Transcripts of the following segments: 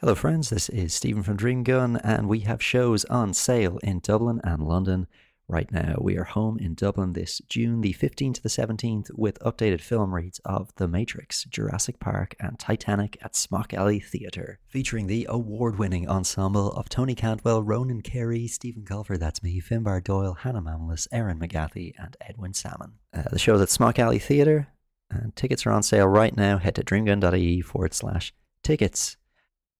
Hello, friends. This is Stephen from Dream Gun, and we have shows on sale in Dublin and London right now. We are home in Dublin this June the 15th to the 17th with updated film reads of The Matrix, Jurassic Park, and Titanic at Smock Alley Theatre, featuring the award winning ensemble of Tony Cantwell, Ronan Carey, Stephen Colfer, that's me, Finbar Doyle, Hannah Mamalis, Erin McGathy, and Edwin Salmon. Uh, the show's at Smock Alley Theatre, and tickets are on sale right now. Head to dreamgun.ie forward slash tickets.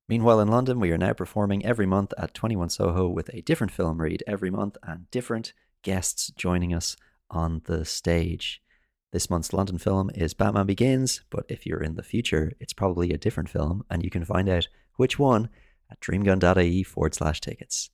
Meanwhile, in London, we are now performing every month at 21 Soho with a different film read every month and different guests joining us on the stage. This month's London film is Batman Begins, but if you're in the future, it's probably a different film, and you can find out which one at dreamgun.ie forward slash tickets.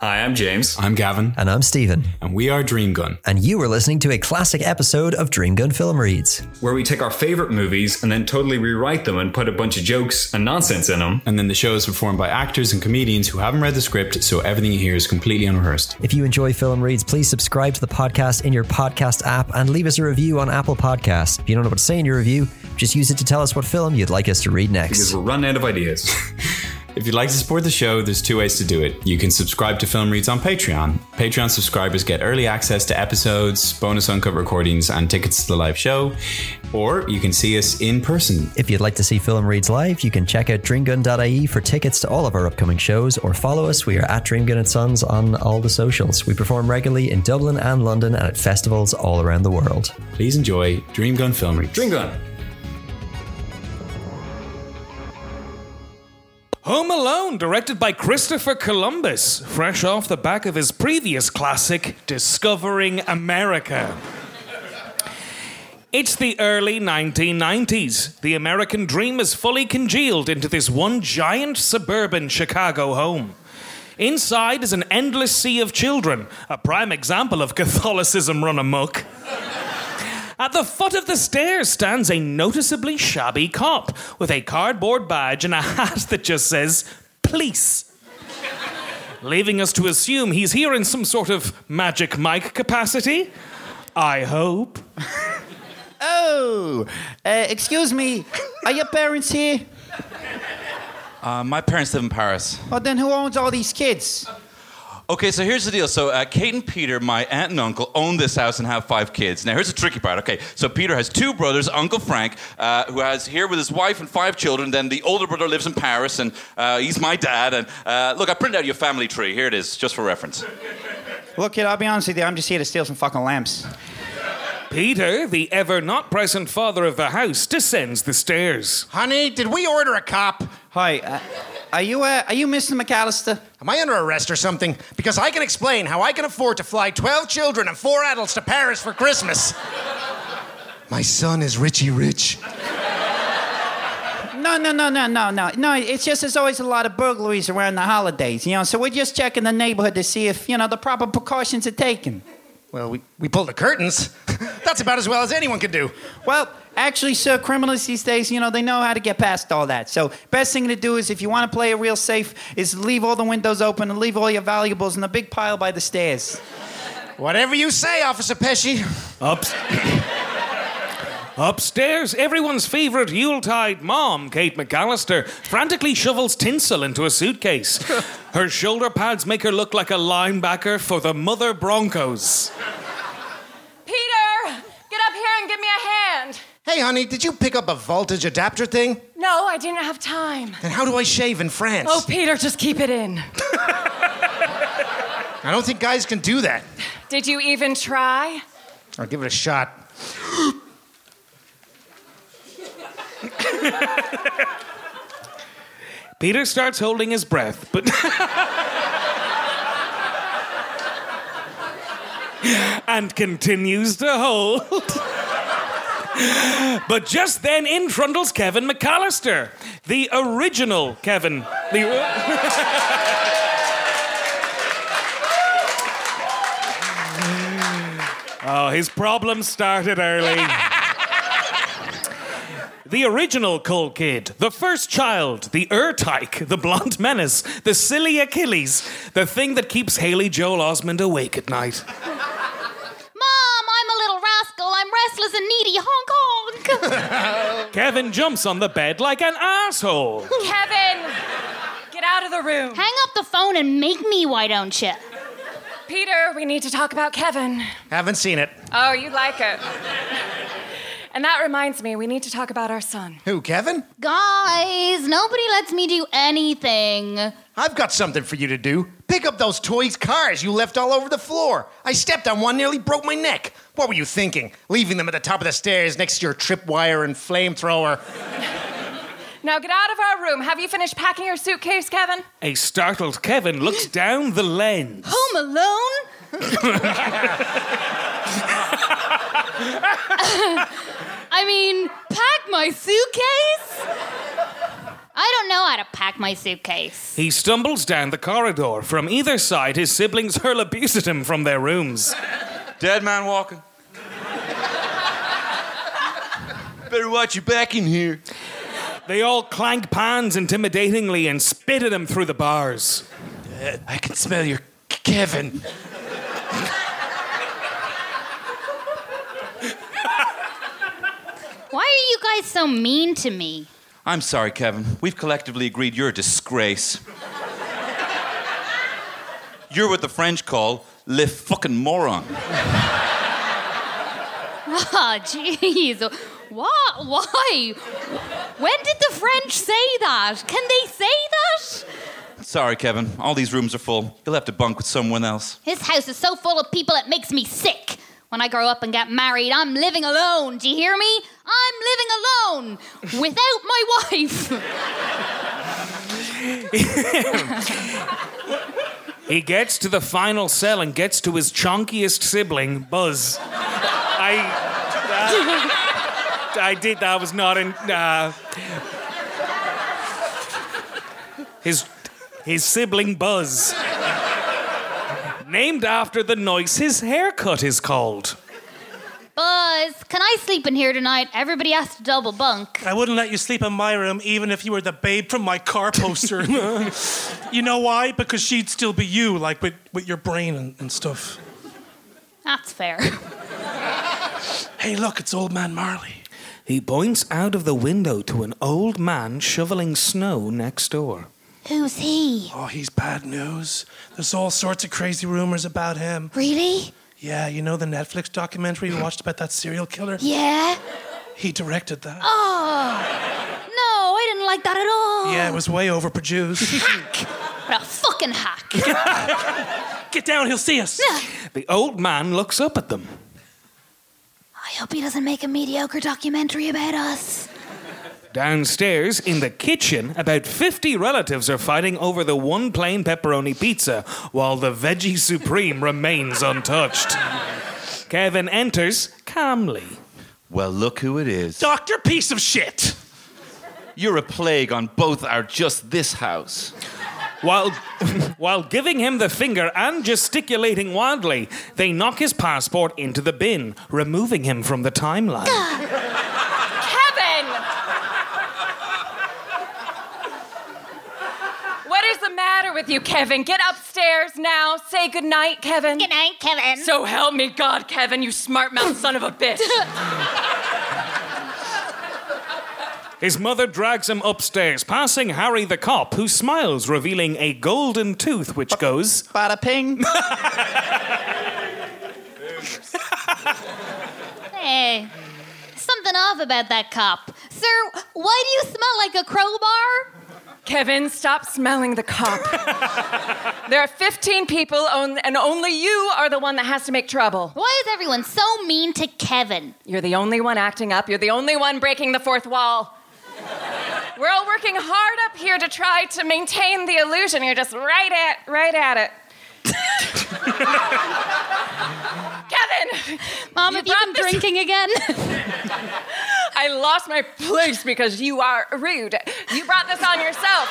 Hi, I'm James. I'm Gavin, And I'm Stephen. and we are Dream Gun. And you are listening to a classic episode of Dream Gun Film Reads. Where we take our favorite movies and then totally rewrite them and put a bunch of jokes and nonsense in them. And then the show is performed by actors and comedians who haven't read the script, so everything you hear is completely unrehearsed. If you enjoy Film Reads, please subscribe to the podcast in your podcast app and leave us a review on Apple Podcasts. If you don't know what to say in your review, just use it to tell us what film you'd like us to read Because next. we're running out of ideas. If you'd like to support the show, there's two ways to do it. You can subscribe to Film Reads on Patreon. Patreon subscribers get early access to episodes, bonus uncut recordings, and tickets to the live show. Or you can see us in person. If you'd like to see Film Reads live, you can check out dreamgun.ie for tickets to all of our upcoming shows or follow us. We are at Dreamgun and Sons on all the socials. We perform regularly in Dublin and London and at festivals all around the world. Please enjoy Dreamgun Film Reads. Dream Home Alone, directed by Christopher Columbus, fresh off the back of his previous classic, Discovering America. It's the early 1990s. The American dream is fully congealed into this one giant suburban Chicago home. Inside is an endless sea of children, a prime example of Catholicism run amok. At the foot of the stairs stands a noticeably shabby cop with a cardboard badge and a hat that just says, Police. Leaving us to assume he's here in some sort of magic Mike capacity. I hope. Oh, uh, excuse me. Are your parents here? Uh, my parents live in Paris. Oh, then who owns all these kids? Okay, so here's the deal. So uh, Kate and Peter, my aunt and uncle, own this house and have five kids. Now here's the tricky part. Okay, so Peter has two brothers, Uncle Frank, uh, who has here with his wife and five children. Then the older brother lives in Paris, and uh, he's my dad. And uh, look, I printed out your family tree. Here it is, just for reference. Look, kid, I'll be honest with you. I'm just here to steal some fucking lamps. Peter, the ever not present father of the house, descends the stairs. Honey, did we order a cop? Hi, uh, are you uh, are you Mr. McAllister? Am I under arrest or something? Because I can explain how I can afford to fly 12 children and four adults to Paris for Christmas. My son is Richie Rich. No, no, no, no, no, no, no. It's just there's always a lot of burglaries around the holidays, you know. So we're just checking the neighborhood to see if you know the proper precautions are taken. Well, we, we pulled the curtains. That's about as well as anyone could do. Well, actually, sir, criminals these days, you know, they know how to get past all that. So, best thing to do is, if you want to play it real safe, is leave all the windows open and leave all your valuables in a big pile by the stairs. Whatever you say, Officer Pesci. Up- Upstairs, everyone's favourite Yuletide mom, Kate McAllister, frantically shovels tinsel into a suitcase. Her shoulder pads make her look like a linebacker for the Mother Broncos. Peter, get up here and give me a hand. Hey, honey, did you pick up a voltage adapter thing? No, I didn't have time. Then how do I shave in France? Oh, Peter, just keep it in. I don't think guys can do that. Did you even try? I'll give it a shot. Peter starts holding his breath, but. and continues to hold. but just then in trundles Kevin McAllister, the original Kevin. The. Oh, his problems started early. The original Cold Kid, the first child, the Urtyke, the blonde menace, the silly Achilles, the thing that keeps Haley Joel Osment awake at night. Mom, I'm a little rascal. I'm restless and needy. Honk honk. Kevin jumps on the bed like an asshole. Kevin, get out of the room. Hang up the phone and make me, why don't you? Peter, we need to talk about Kevin. Haven't seen it. Oh, you like it. And that reminds me, we need to talk about our son. Who, Kevin? Guys, nobody lets me do anything. I've got something for you to do. Pick up those toys cars you left all over the floor. I stepped on one, nearly broke my neck. What were you thinking? Leaving them at the top of the stairs next to your tripwire and flamethrower. Now get out of our room. Have you finished packing your suitcase, Kevin? A startled Kevin looks down the lens. Home alone? I mean, pack my suitcase? I don't know how to pack my suitcase. He stumbles down the corridor. From either side, his siblings hurl abuse at him from their rooms. Dead man walking. Better watch your back in here. They all clank pans intimidatingly and spit at him through the bars. Uh, I can smell your Kevin. Why are you guys so mean to me? I'm sorry, Kevin. We've collectively agreed you're a disgrace. you're what the French call le fucking moron. Oh, jeez. What? Why? When did the French say that? Can they say that? Sorry, Kevin. All these rooms are full. You'll have to bunk with someone else. His house is so full of people it makes me sick. When I grow up and get married, I'm living alone. Do you hear me? I'm living alone without my wife. He gets to the final cell and gets to his chunkiest sibling, Buzz. I. uh, I did that. was not in. Uh, his, his sibling, Buzz. Named after the noise his haircut is called. Buzz, can I sleep in here tonight? Everybody has to double bunk. I wouldn't let you sleep in my room even if you were the babe from my car poster. you know why? Because she'd still be you, like with, with your brain and, and stuff. That's fair. Hey, look, it's old man Marley. He points out of the window to an old man shoveling snow next door. Who's he? Oh, he's bad news. There's all sorts of crazy rumors about him. Really? Yeah, you know the Netflix documentary we watched about that serial killer? Yeah? He directed that. Oh. No, I didn't like that at all. Yeah, it was way overproduced. What a fucking hack. Get down, he'll see us. The old man looks up at them. I hope he doesn't make a mediocre documentary about us. Downstairs in the kitchen, about 50 relatives are fighting over the one plain pepperoni pizza while the veggie supreme remains untouched. Kevin enters calmly. Well, look who it is. Doctor, piece of shit. You're a plague on both our just this house. While, while giving him the finger and gesticulating wildly, they knock his passport into the bin, removing him from the timeline. Kevin! What is the matter with you, Kevin? Get upstairs now. Say goodnight, Kevin. Good night, Kevin. So help me God, Kevin, you smart mouth son of a bitch. His mother drags him upstairs, passing Harry the cop, who smiles, revealing a golden tooth which goes. Bada ping. Hey, something off about that cop. Sir, why do you smell like a crowbar? Kevin, stop smelling the cop. there are 15 people, on- and only you are the one that has to make trouble. Why is everyone so mean to Kevin? You're the only one acting up. You're the only one breaking the fourth wall. We're all working hard up here to try to maintain the illusion. You're just right at right at it. Kevin, Mom, You have you been this- drinking again? I lost my place because you are rude. You brought this on yourself.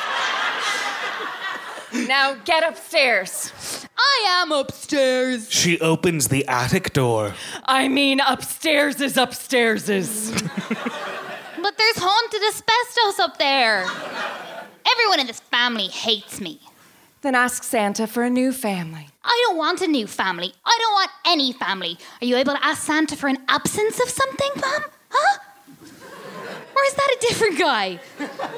Now get upstairs. I am upstairs. She opens the attic door. I mean, upstairs is upstairs is. But there's haunted asbestos up there. Everyone in this family hates me. Then ask Santa for a new family. I don't want a new family. I don't want any family. Are you able to ask Santa for an absence of something, Mom? Huh? Or is that a different guy?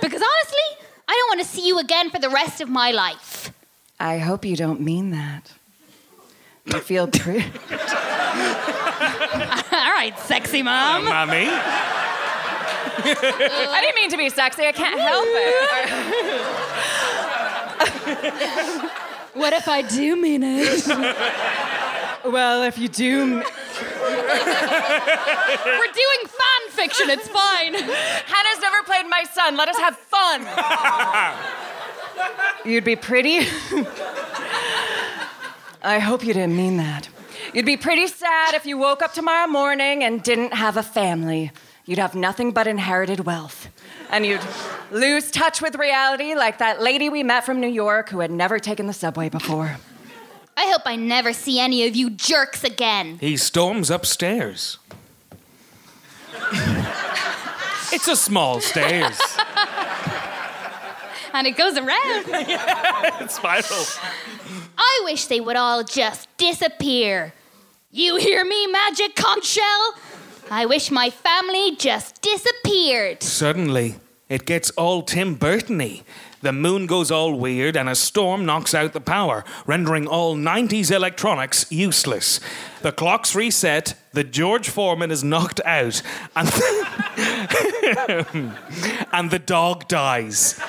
Because honestly, I don't want to see you again for the rest of my life. I hope you don't mean that. You feel pretty. All right, sexy mom. Mommy. I didn't mean to be sexy. I can't help it. What if I do mean it? well, if you do. We're doing fan fiction, it's fine. Hannah's never played my son. Let us have fun. You'd be pretty. I hope you didn't mean that. You'd be pretty sad if you woke up tomorrow morning and didn't have a family. You'd have nothing but inherited wealth. And you'd lose touch with reality like that lady we met from New York who had never taken the subway before. I hope I never see any of you jerks again. He storms upstairs. it's a small stairs. And it goes around. It's spiral. I wish they would all just disappear. You hear me, magic conch shell? I wish my family just disappeared. Suddenly, it gets all Tim Burton-y. The moon goes all weird, and a storm knocks out the power, rendering all 90s electronics useless. The clocks reset, the George Foreman is knocked out, and, and the dog dies.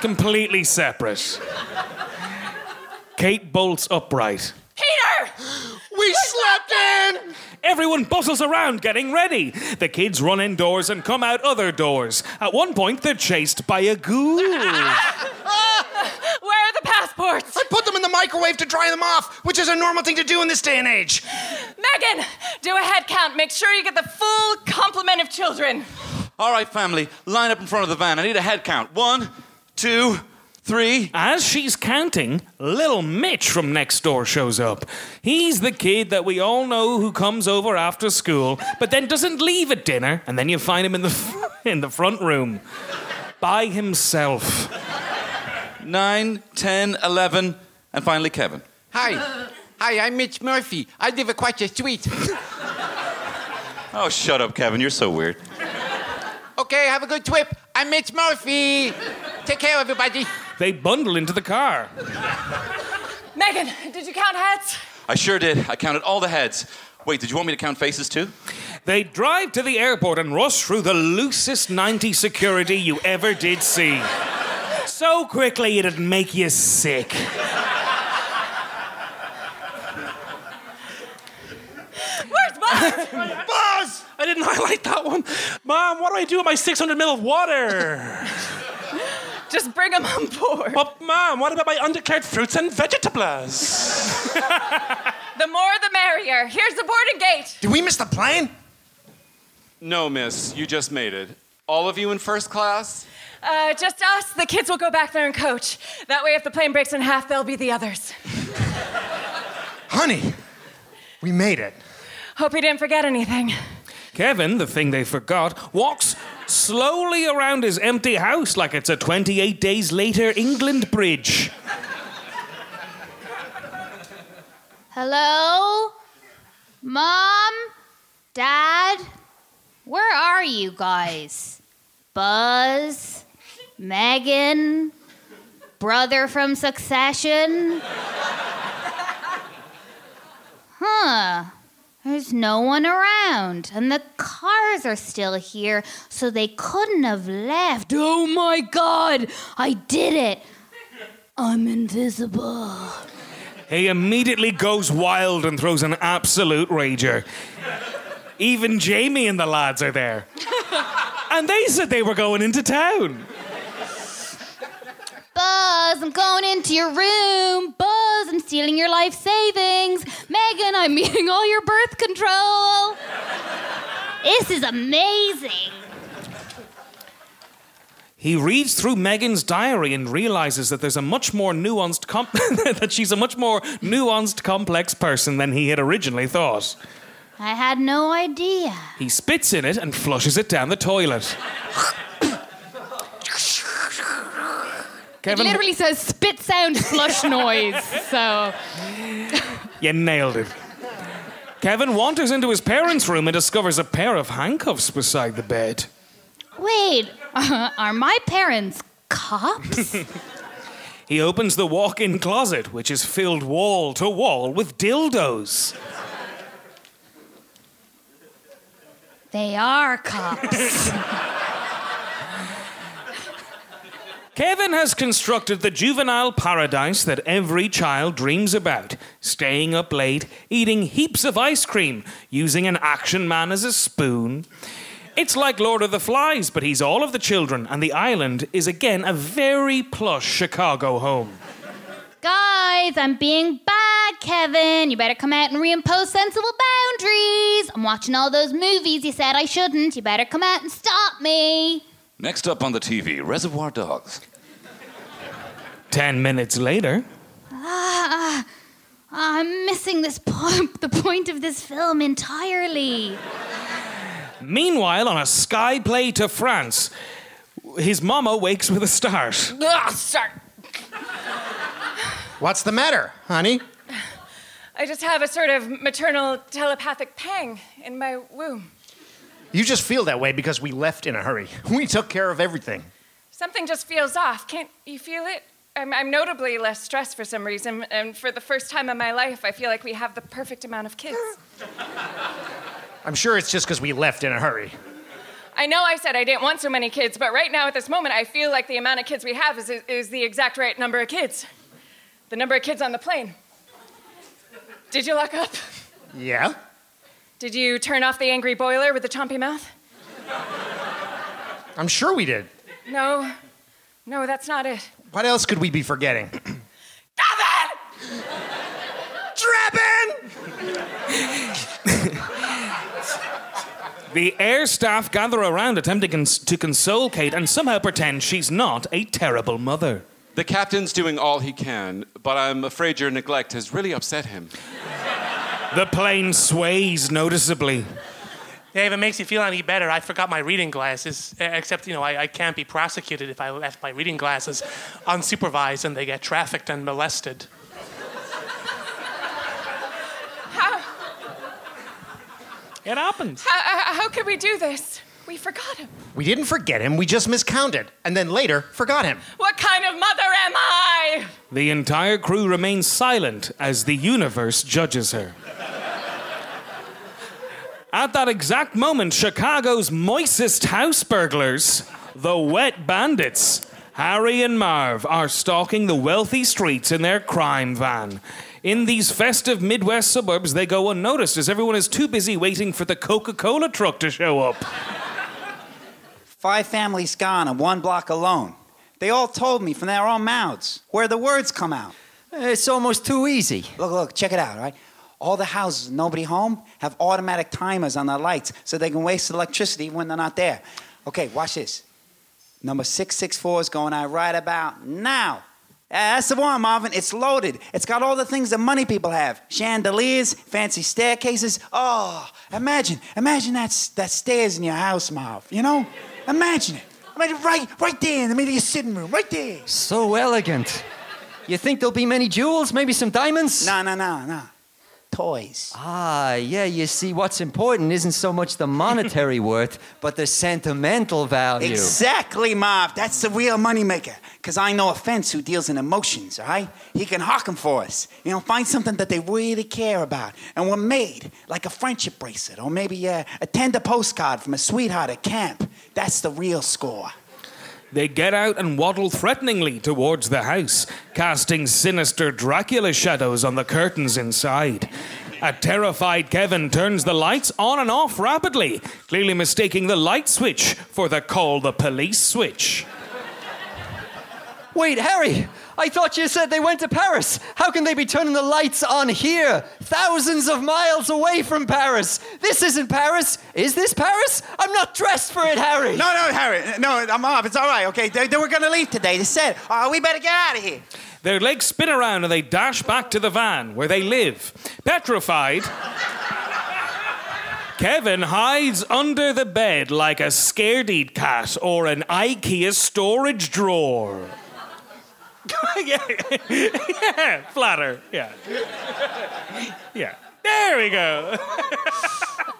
Completely separate. Kate bolts upright. Peter! We slept in! Everyone bustles around getting ready. The kids run indoors and come out other doors. At one point, they're chased by a ghoul. Where are the passports? I put them in the microwave to dry them off, which is a normal thing to do in this day and age. Megan, do a head count. Make sure you get the full complement of children. All right, family, line up in front of the van. I need a head count. One, two, three. As she's counting, little Mitch from next door shows up. He's the kid that we all know who comes over after school, but then doesn't leave at dinner, and then you find him in the in the front room by himself. Nine, ten, eleven, and finally Kevin. Hi. Hi, I'm Mitch Murphy. I live across the street. Oh, shut up, Kevin. You're so weird. Okay, have a good trip. I'm Mitch Murphy. Take care, everybody. They bundle into the car. Megan, did you count heads? I sure did. I counted all the heads. Wait, did you want me to count faces too? They drive to the airport and rush through the loosest 90 security you ever did see. So quickly it'd make you sick. Where's Buzz? Buzz! I didn't highlight that one. Mom, what do I do with my 600 mil of water? Just bring them on board. But, Mom, what about my undeclared fruits and vegetables? The more the merrier. Here's the boarding gate. Did we miss the plane? No, miss, you just made it. All of you in first class? Uh, just us. The kids will go back there and coach. That way, if the plane breaks in half, they'll be the others. Honey, we made it. Hope you didn't forget anything. Kevin, the thing they forgot, walks slowly around his empty house like it's a 28 days later England bridge. Hello? Mom? Dad? Where are you guys? Buzz? Megan? Brother from Succession? Huh. There's no one around, and the cars are still here, so they couldn't have left. Oh my god! I did it! I'm invisible. He immediately goes wild and throws an absolute rager. Even Jamie and the lads are there. And they said they were going into town. Buzz, I'm going into your room. Buzz, I'm stealing your life savings. Megan, I'm eating all your birth control. This is amazing. He reads through Megan's diary and realizes that there's a much more nuanced comp- that she's a much more nuanced complex person than he had originally thought. I had no idea. He spits in it and flushes it down the toilet. Kevin, It literally says spit sound flush noise. So you nailed it. Kevin wanders into his parents' room and discovers a pair of handcuffs beside the bed. Wait, uh, are my parents cops? He opens the walk in closet, which is filled wall to wall with dildos. they are cops. Kevin has constructed the juvenile paradise that every child dreams about, staying up late, eating heaps of ice cream, using an action man as a spoon. It's like Lord of the Flies, but he's all of the children, and the island is again a very plush Chicago home. Guys, I'm being bad, Kevin. You better come out and reimpose sensible boundaries. I'm watching all those movies you said I shouldn't. You better come out and stop me. Next up on the TV, Reservoir Dogs. Ten minutes later, Ah, I'm missing this point, the point of this film entirely. meanwhile, on a sky play to France, his mama wakes with a start. Ugh, sorry. What's the matter, honey? I just have a sort of maternal telepathic pang in my womb. You just feel that way because we left in a hurry. We took care of everything. Something just feels off. Can't you feel it? I'm, I'm notably less stressed for some reason, and for the first time in my life, I feel like we have the perfect amount of kids. I'm sure it's just because we left in a hurry. I know I said I didn't want so many kids, but right now at this moment, I feel like the amount of kids we have is, is the exact right number of kids. The number of kids on the plane. Did you lock up? Yeah? Did you turn off the angry boiler with the chompy mouth? I'm sure we did. No. No, that's not it. What else could we be forgetting? The air staff gather around, attempting cons- to console Kate and somehow pretend she's not a terrible mother. The captain's doing all he can, but I'm afraid your neglect has really upset him. The plane sways noticeably. Yeah, if it makes you feel any better, I forgot my reading glasses. Except, you know, I, I can't be prosecuted if I left my reading glasses unsupervised and they get trafficked and molested. How, It happens. how, how, how could we do this? We forgot him. We didn't forget him, we just miscounted. And then later, forgot him. What kind of mother am I? The entire crew remains silent as the universe judges her. At that exact moment, Chicago's moistest house burglars, the Wet Bandits, Harry and Marv, are stalking the wealthy streets in their crime van. In these festive Midwest suburbs, they go unnoticed as everyone is too busy waiting for the Coca Cola truck to show up. Five families gone and one block alone. They all told me from their own mouths where the words come out. It's almost too easy. Look, look, check it out, all right? All the houses, nobody home, have automatic timers on their lights so they can waste electricity when they're not there. Okay, watch this. Number 664 is going out right about now. That's the one, Marvin. It's loaded. It's got all the things that money people have chandeliers, fancy staircases. Oh, imagine, imagine that, that stairs in your house, Marv. You know? Imagine it. Imagine right, right there in the middle of your sitting room, right there. So elegant. You think there'll be many jewels? Maybe some diamonds? No, no, no, no. Toys. Ah, yeah, you see, what's important isn't so much the monetary worth, but the sentimental value. Exactly, Marv. That's the real moneymaker. Because I know a fence who deals in emotions, all right? He can hawk 'em for us. You know, find something that they really care about. And we're made, like a friendship bracelet, or maybe uh, a tender postcard from a sweetheart at camp. That's the real score. They get out and waddle threateningly towards the house, casting sinister Dracula shadows on the curtains inside. A terrified Kevin turns the lights on and off rapidly, clearly mistaking the light switch for the call the police switch. Wait, Harry, I thought you said they went to Paris. How can they be turning the lights on here? Thousands of miles away from Paris. This isn't Paris. Is this Paris? I'm not dressed for it, Harry. No, no, Harry. No, Marv, it's all right, okay? They, they were going to leave today. They said, uh, we better get out of here. Their legs spin around and they dash back to the van where they live. Petrified, Kevin hides under the bed like a scaredy cat or an IKEA storage drawer. yeah, yeah, flatter, yeah. Yeah. There we go.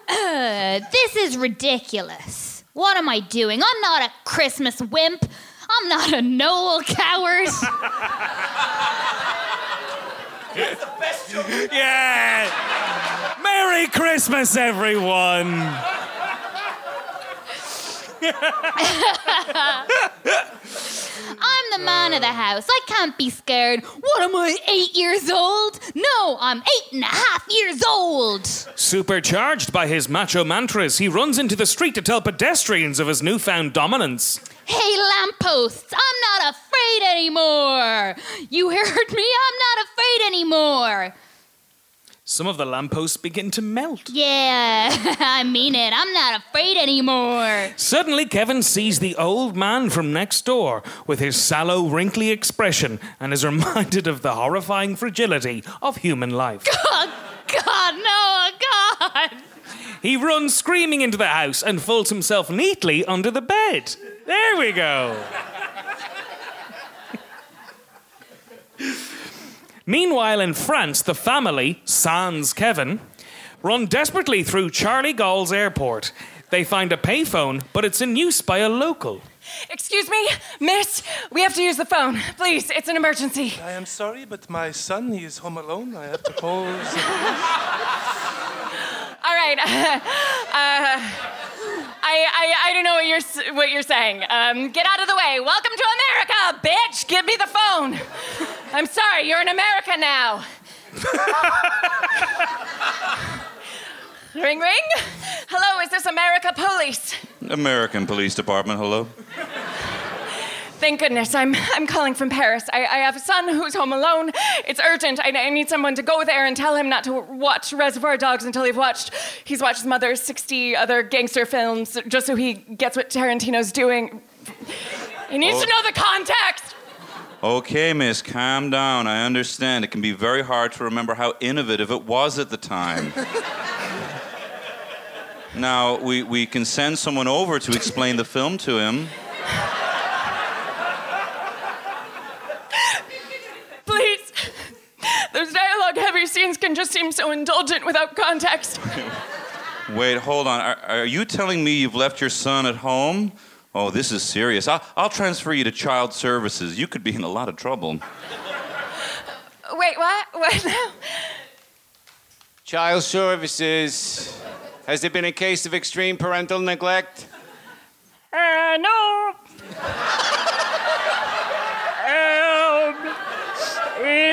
Uh, this is ridiculous. What am I doing? I'm not a Christmas wimp. I'm not a Noel coward. Yeah! Merry Christmas, everyone! I'm the man of the house. I can't be scared. What am I, eight years old? No, I'm eight and a half years old. Supercharged by his macho mantras, he runs into the street to tell pedestrians of his newfound dominance. Hey, lampposts, I'm not afraid anymore. You heard me? I'm not afraid anymore. Some of the lampposts begin to melt. Yeah, I mean it. I'm not afraid anymore. Suddenly, Kevin sees the old man from next door with his sallow, wrinkly expression and is reminded of the horrifying fragility of human life. Oh, God, no, oh, God. He runs screaming into the house and folds himself neatly under the bed. There we go. Meanwhile, in France, the family, sans Kevin, run desperately through Charles de Gaulle's airport. They find a payphone, but it's in use by a local. Excuse me, miss, we have to use the phone. Please, it's an emergency. I am sorry, but my son, he is home alone. I have to call. All right. Uh, I, I, I don't know what you're, what you're saying. Um, get out of the way. Welcome to America, bitch. Give me the phone. I'm sorry, you're in America now. ring, ring. Hello, is this America Police? American Police Department, hello. Thank goodness. I'm, I'm calling from Paris. I, I have a son who's home alone. It's urgent. I, I need someone to go there and tell him not to watch Reservoir Dogs until he's watched he's watched his mother's 60 other gangster films just so he gets what Tarantino's doing. He needs Oh. to know the context. Okay, miss, calm down. I understand. It can be very hard to remember how innovative it was at the time. now, we, we can send someone over to explain the film to him. Please. Those dialogue heavy scenes can just seem so indulgent without context. Wait, hold on. Are, are you telling me you've left your son at home? Oh, this is serious. I'll, I'll transfer you to child services. You could be in a lot of trouble. Wait, what? What now? Child services. Has there been a case of extreme parental neglect? Uh, no.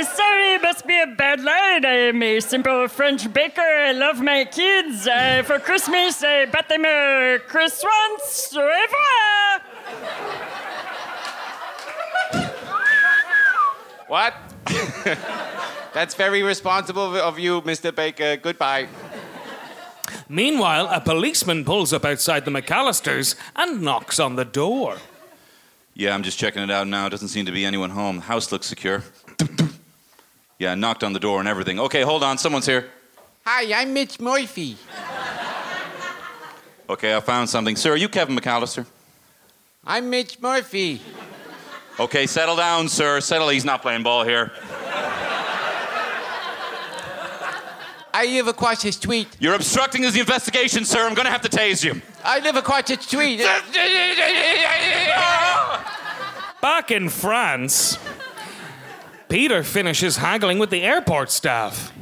Sorry, must be a bad line. I am a simple French baker. I love my kids. Uh, for Christmas, I bought them a croissants. Au revoir. What? That's very responsible of you, Mr. Baker. Goodbye. Meanwhile, a policeman pulls up outside the McAllisters and knocks on the door. Yeah, I'm just checking it out now. Doesn't seem to be anyone home. House looks secure. yeah, knocked on the door and everything. Okay, hold on. Someone's here. Hi, I'm Mitch Murphy. Okay, I found something. Sir, are you Kevin McAllister? I'm Mitch Murphy. Okay, settle down, sir. Settle. He's not playing ball here. I live across the street. You're obstructing the investigation, sir. I'm gonna have to tase you. I live across the street. Back in France, Peter finishes haggling with the airport staff.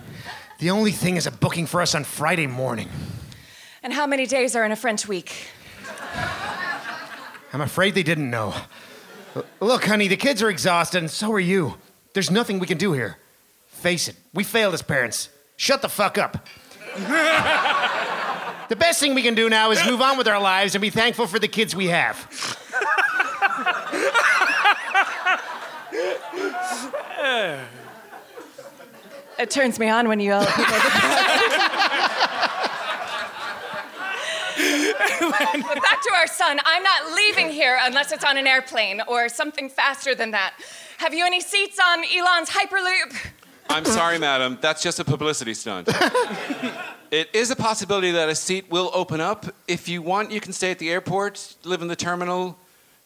The only thing is a booking for us on Friday morning. And how many days are in a French week? I'm afraid they didn't know. L- Look, honey, the kids are exhausted, and so are you. There's nothing we can do here. Face it, we failed as parents. Shut the fuck up. the best thing we can do now is move on with our lives and be thankful for the kids we have. It turns me on when you yell at people. but back to our son. I'm not leaving here unless it's on an airplane or something faster than that. Have you any seats on Elon's Hyperloop? I'm sorry, madam. That's just a publicity stunt. it is a possibility that a seat will open up. If you want, you can stay at the airport, live in the terminal,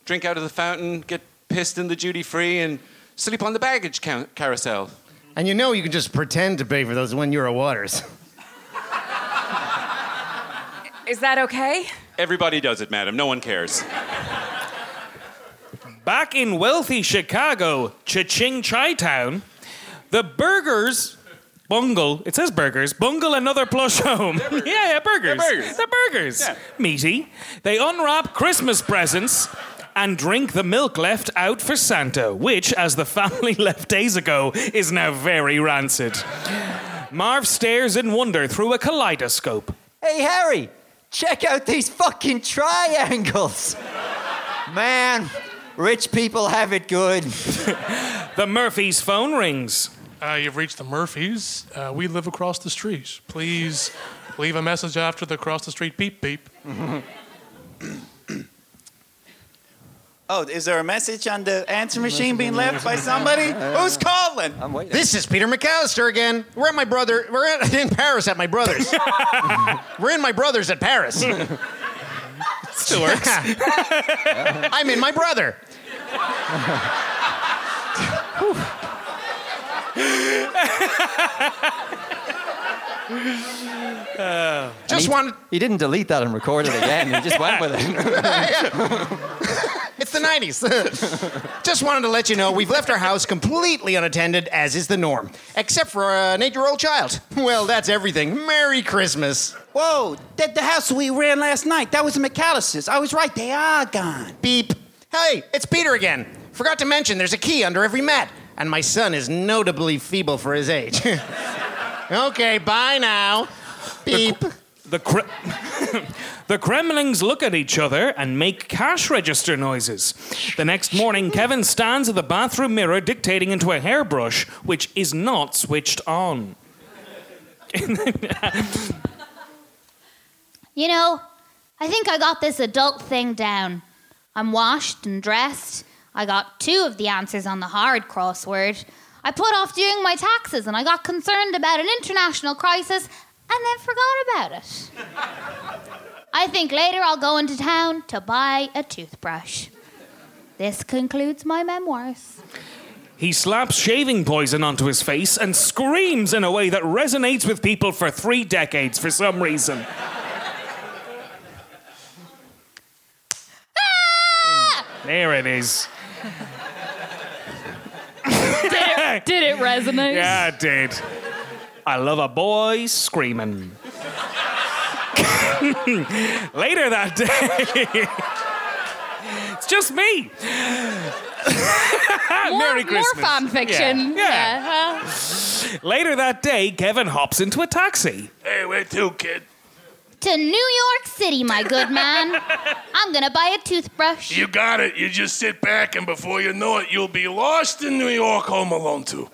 drink out of the fountain, get pissed in the duty free, and sleep on the baggage ca- carousel. And you know you can just pretend to pay for those one euro waters. Is that okay? Everybody does it, madam. No one cares. Back in wealthy Chicago, Cha-Ching Chi-Town, the burgers bungle, it says burgers, bungle another plush home. yeah, yeah, burgers. They're burgers. They're burgers. Meaty. They unwrap Christmas presents and drink the milk left out for Santa, which, as the family left days ago, is now very rancid. Marv stares in wonder through a kaleidoscope. Hey, Harry, check out these fucking triangles. Man, rich people have it good. The Murphy's phone rings. Uh, you've reached the Murphys. Uh, we live across the street. Please leave a message after the across the street beep beep. Oh, is there a message on the answer machine being left by somebody? Who's calling? I'm waiting. This is Peter McAllister again. We're at my brother. We're at, in Paris at my brother's. we're in my brother's at Paris. Still works. I'm in my brother. Uh, just he, wanted. He didn't delete that and record it again. He just went with it. It's the 90s. Just wanted to let you know we've left our house completely unattended, as is the norm, except for an eight year old child. Well, that's everything. Merry Christmas. Whoa, that the house we ran last night. That was the McAllisters. I was right. They are gone. Beep. Hey, it's Peter again. Forgot to mention there's a key under every mat, and my son is notably feeble for his age. Okay, bye now. Beep. The, Kre- the Kremlings look at each other and make cash register noises. The next morning, Kevin stands at the bathroom mirror dictating into a hairbrush, which is not switched on. You know, I think I got this adult thing down. I'm washed and dressed. I got two of the answers on the hard crossword. I put off doing my taxes and I got concerned about an international crisis and then forgot about it. I think later I'll go into town to buy a toothbrush. This concludes my memoirs. He slaps shaving poison onto his face and screams in a way that resonates with people for three decades for some reason. ah! There it is. Did it, did it resonate? Yeah, it did. I love a boy screaming. Later that day, it's just me. More, Merry more fan fiction. Yeah, Yeah, huh? Later that day, Kevin hops into a taxi. Hey, where to, kid? To New York City, my good man. I'm gonna buy a toothbrush. You got it. You just sit back, and before you know it, you'll be lost in New York Home Alone too.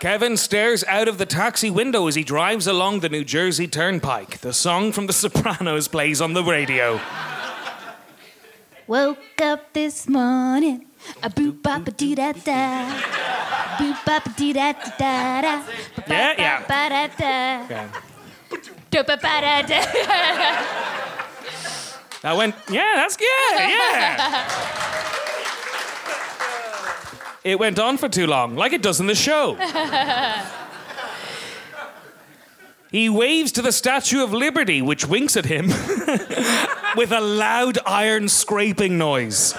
Kevin stares out of the taxi window as he drives along the New Jersey Turnpike. The song from The Sopranos plays on the radio. Woke up this morning, a boop bop a dee da da, boop bop a dee da da da da, Yeah, yeah. That went, yeah, that's, yeah, yeah. It went on for too long, like it does in the show. He waves to the Statue of Liberty, which winks at him with a loud iron scraping noise.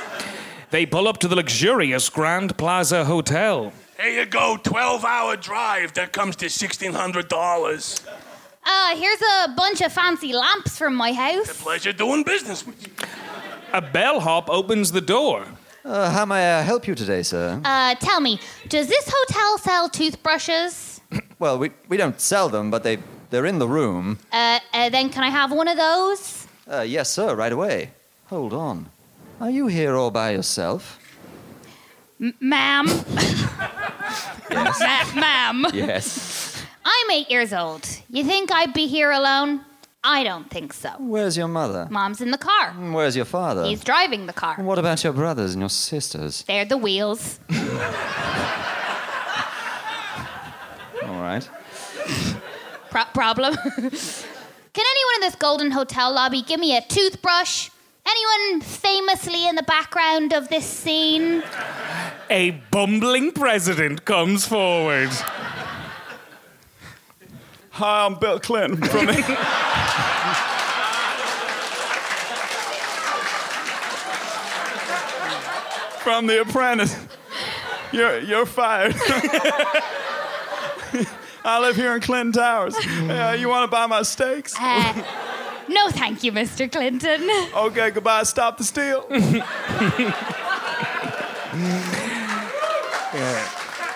They pull up to the luxurious Grand Plaza Hotel. Here you go, 12 hour drive. That comes to $1,600. Uh, here's a bunch of fancy lamps from my house. A pleasure doing business with you. A bellhop opens the door. Uh, how may I help you today, sir? Uh, tell me, does this hotel sell toothbrushes? Well, we, we don't sell them, but they, they're in the room. Uh, uh, then can I have one of those? Uh, yes, sir, right away. Hold on. Are you here all by yourself? M- ma'am. Yes. Ma- ma'am. yes. I'm eight years old. You think I'd be here alone? I don't think so. Where's your mother? Mom's in the car. Mm, where's your father? He's driving the car. What about your brothers and your sisters? They're the wheels. All right. Pro- problem? Can anyone in this golden hotel lobby give me a toothbrush? Anyone famously in the background of this scene? A bumbling president comes forward. Hi, I'm Bill Clinton from. from The Apprentice. You're, you're fired. I live here in Clinton Towers. Uh, you want to buy my steaks? Uh, no, thank you, Mr. Clinton. Okay, goodbye. Stop the steal.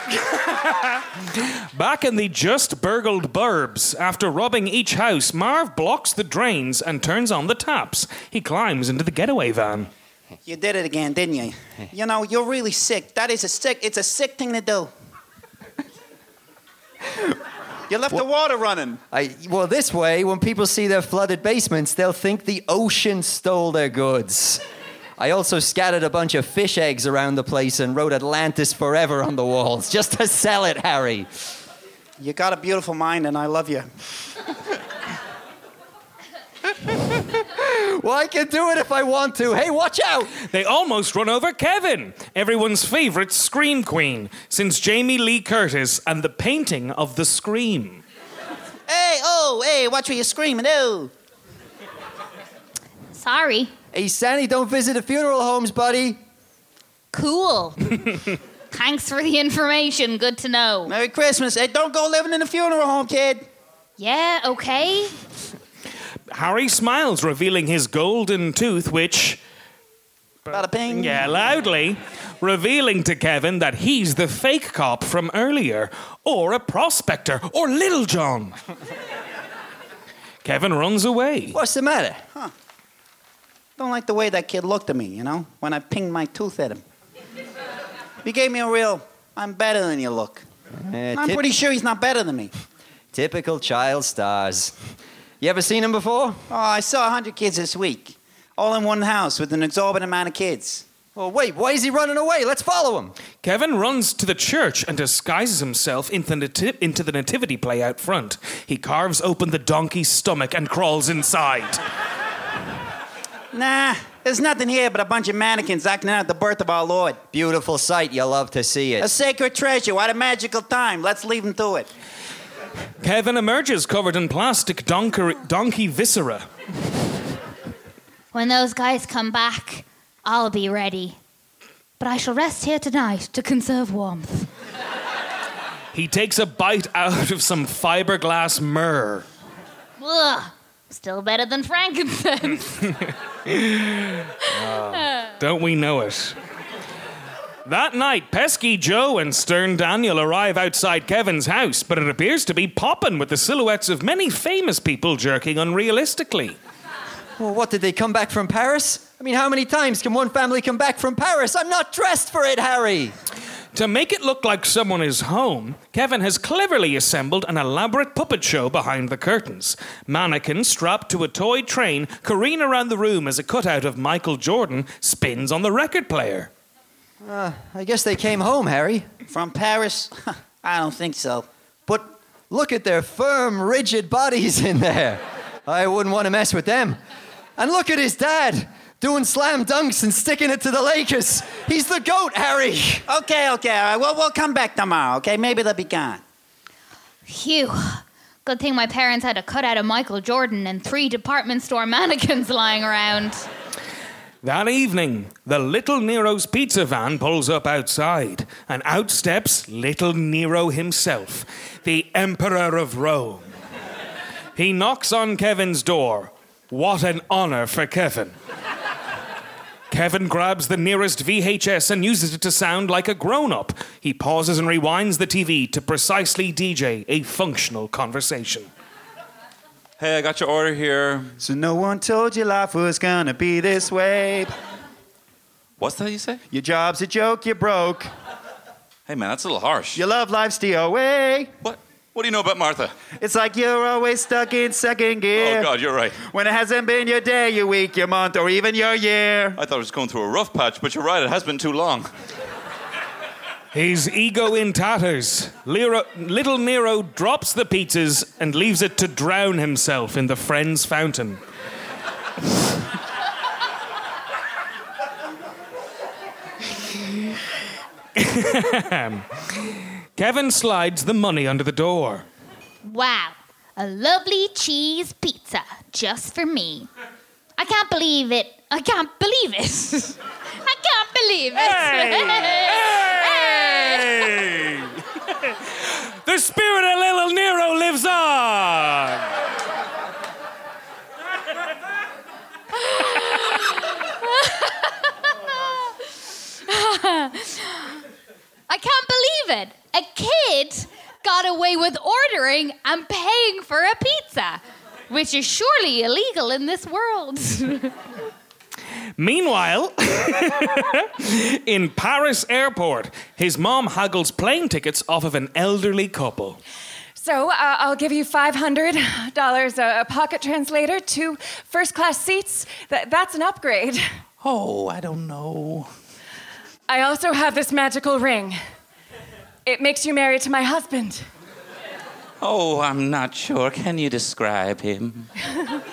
Back in the just burgled burbs, after robbing each house, Marv blocks the drains and turns on the taps. He climbs into the getaway van. You did it again, didn't you? You know, you're really sick. That is a sick. It's a sick thing to do. You left the water running. I, well, this way, when people see their flooded basements, they'll think the ocean stole their goods. I also scattered a bunch of fish eggs around the place and wrote Atlantis Forever on the walls just to sell it, Harry. You got a beautiful mind, and I love you. Well, I can do it if I want to. Hey, watch out! They almost run over Kevin, everyone's favorite scream queen, since Jamie Lee Curtis and the painting of the scream. Hey, oh, hey, watch where you're screaming, oh. Sorry. Hey, Sandy, don't visit the funeral homes, buddy. Cool. Thanks for the information. Good to know. Merry Christmas. Hey, don't go living in a funeral home, kid. Yeah, okay. Harry smiles, revealing his golden tooth, which. Bada ping. Yeah, loudly, revealing to Kevin that he's the fake cop from earlier, or a prospector, or Little John. Kevin runs away. What's the matter? Don't like the way that kid looked at me, you know, when I pinged my tooth at him. He gave me a real, I'm better than you look. Uh, I'm tip- pretty sure he's not better than me. Typical child stars. You ever seen him before? Oh, I saw 100 kids this week, all in one house with an exorbitant amount of kids. Well, wait, why is he running away? Let's follow him. Kevin runs to the church and disguises himself into the, nati- into the nativity play out front. He carves open the donkey's stomach and crawls inside. Nah, there's nothing here but a bunch of mannequins acting out the birth of our Lord. Beautiful sight. You love to see it. A sacred treasure. What a magical time. Let's leave him to it. Kevin emerges covered in plastic donkey, donkey viscera. When those guys come back, I'll be ready. But I shall rest here tonight to conserve warmth. He takes a bite out of some fiberglass myrrh. Ugh. Still better than frankincense. Don't we know it? That night, Pesky Joe and Stern Daniel arrive outside Kevin's house, but it appears to be popping with the silhouettes of many famous people jerking unrealistically. Well, what, did they come back from Paris? I mean, how many times can one family come back from Paris? I'm not dressed for it, Harry. To make it look like someone is home, Kevin has cleverly assembled an elaborate puppet show behind the curtains. Mannequins strapped to a toy train careen around the room as a cutout of Michael Jordan spins on the record player. Uh, I guess they came home, Harry. From Paris? I don't think so. But look at their firm, rigid bodies in there. I wouldn't want to mess with them. And look at his dad doing slam dunks and sticking it to the Lakers. He's the GOAT, Harry. Okay, okay, all right. Well, we'll come back tomorrow, okay? Maybe they'll be gone. Phew. Good thing my parents had a cutout of Michael Jordan and three department store mannequins lying around. That evening, the Little Nero's pizza van pulls up outside, and out steps Little Nero himself, the Emperor of Rome. He knocks on Kevin's door. What an honor for Kevin. Kevin grabs the nearest VHS and uses it to sound like a grown up. He pauses and rewinds the TV to precisely DJ a functional conversation. Hey, I got your order here. So no one told you life was gonna be this way. What's that you say? Your job's a joke, you're broke. Hey, man, that's a little harsh. Your love life's DOA. What? What do you know about Martha? It's like you're always stuck in second gear. Oh, God, you're right. When it hasn't been your day, your week, your month, or even your year. I thought I was going through a rough patch, but you're right, it has been too long. His ego in tatters. Lero, little Nero drops the pizzas and leaves it to drown himself in the friend's fountain. Kevin slides the money under the door. Wow. A lovely cheese pizza just for me. I can't believe it. I can't believe it. I can't believe it. Hey! The spirit of little Nero lives on. I can't believe it. A kid got away with ordering and paying for a pizza, which is surely illegal in this world. Meanwhile, in Paris airport, his mom haggles plane tickets off of an elderly couple. So uh, I'll give you $500, a, a pocket translator, two first class seats. Th- that's an upgrade. Oh, I don't know. I also have this magical ring. It makes you married to my husband. Oh, I'm not sure. Can you describe him?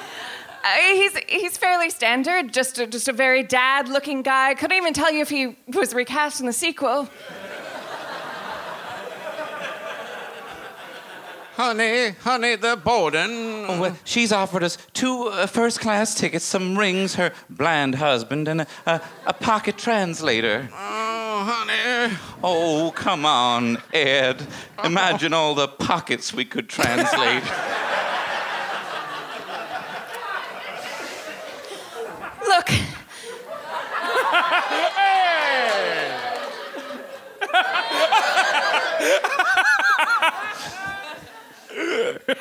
Uh, he's, he's fairly standard, just a, just a very dad looking guy. Couldn't even tell you if he was recast in the sequel. Honey, honey, the Borden. Oh, well, she's offered us two uh, first class tickets, some rings, her bland husband, and a, a, a pocket translator. Oh, honey. Oh, come on, Ed. Imagine all the pockets we could translate. Look.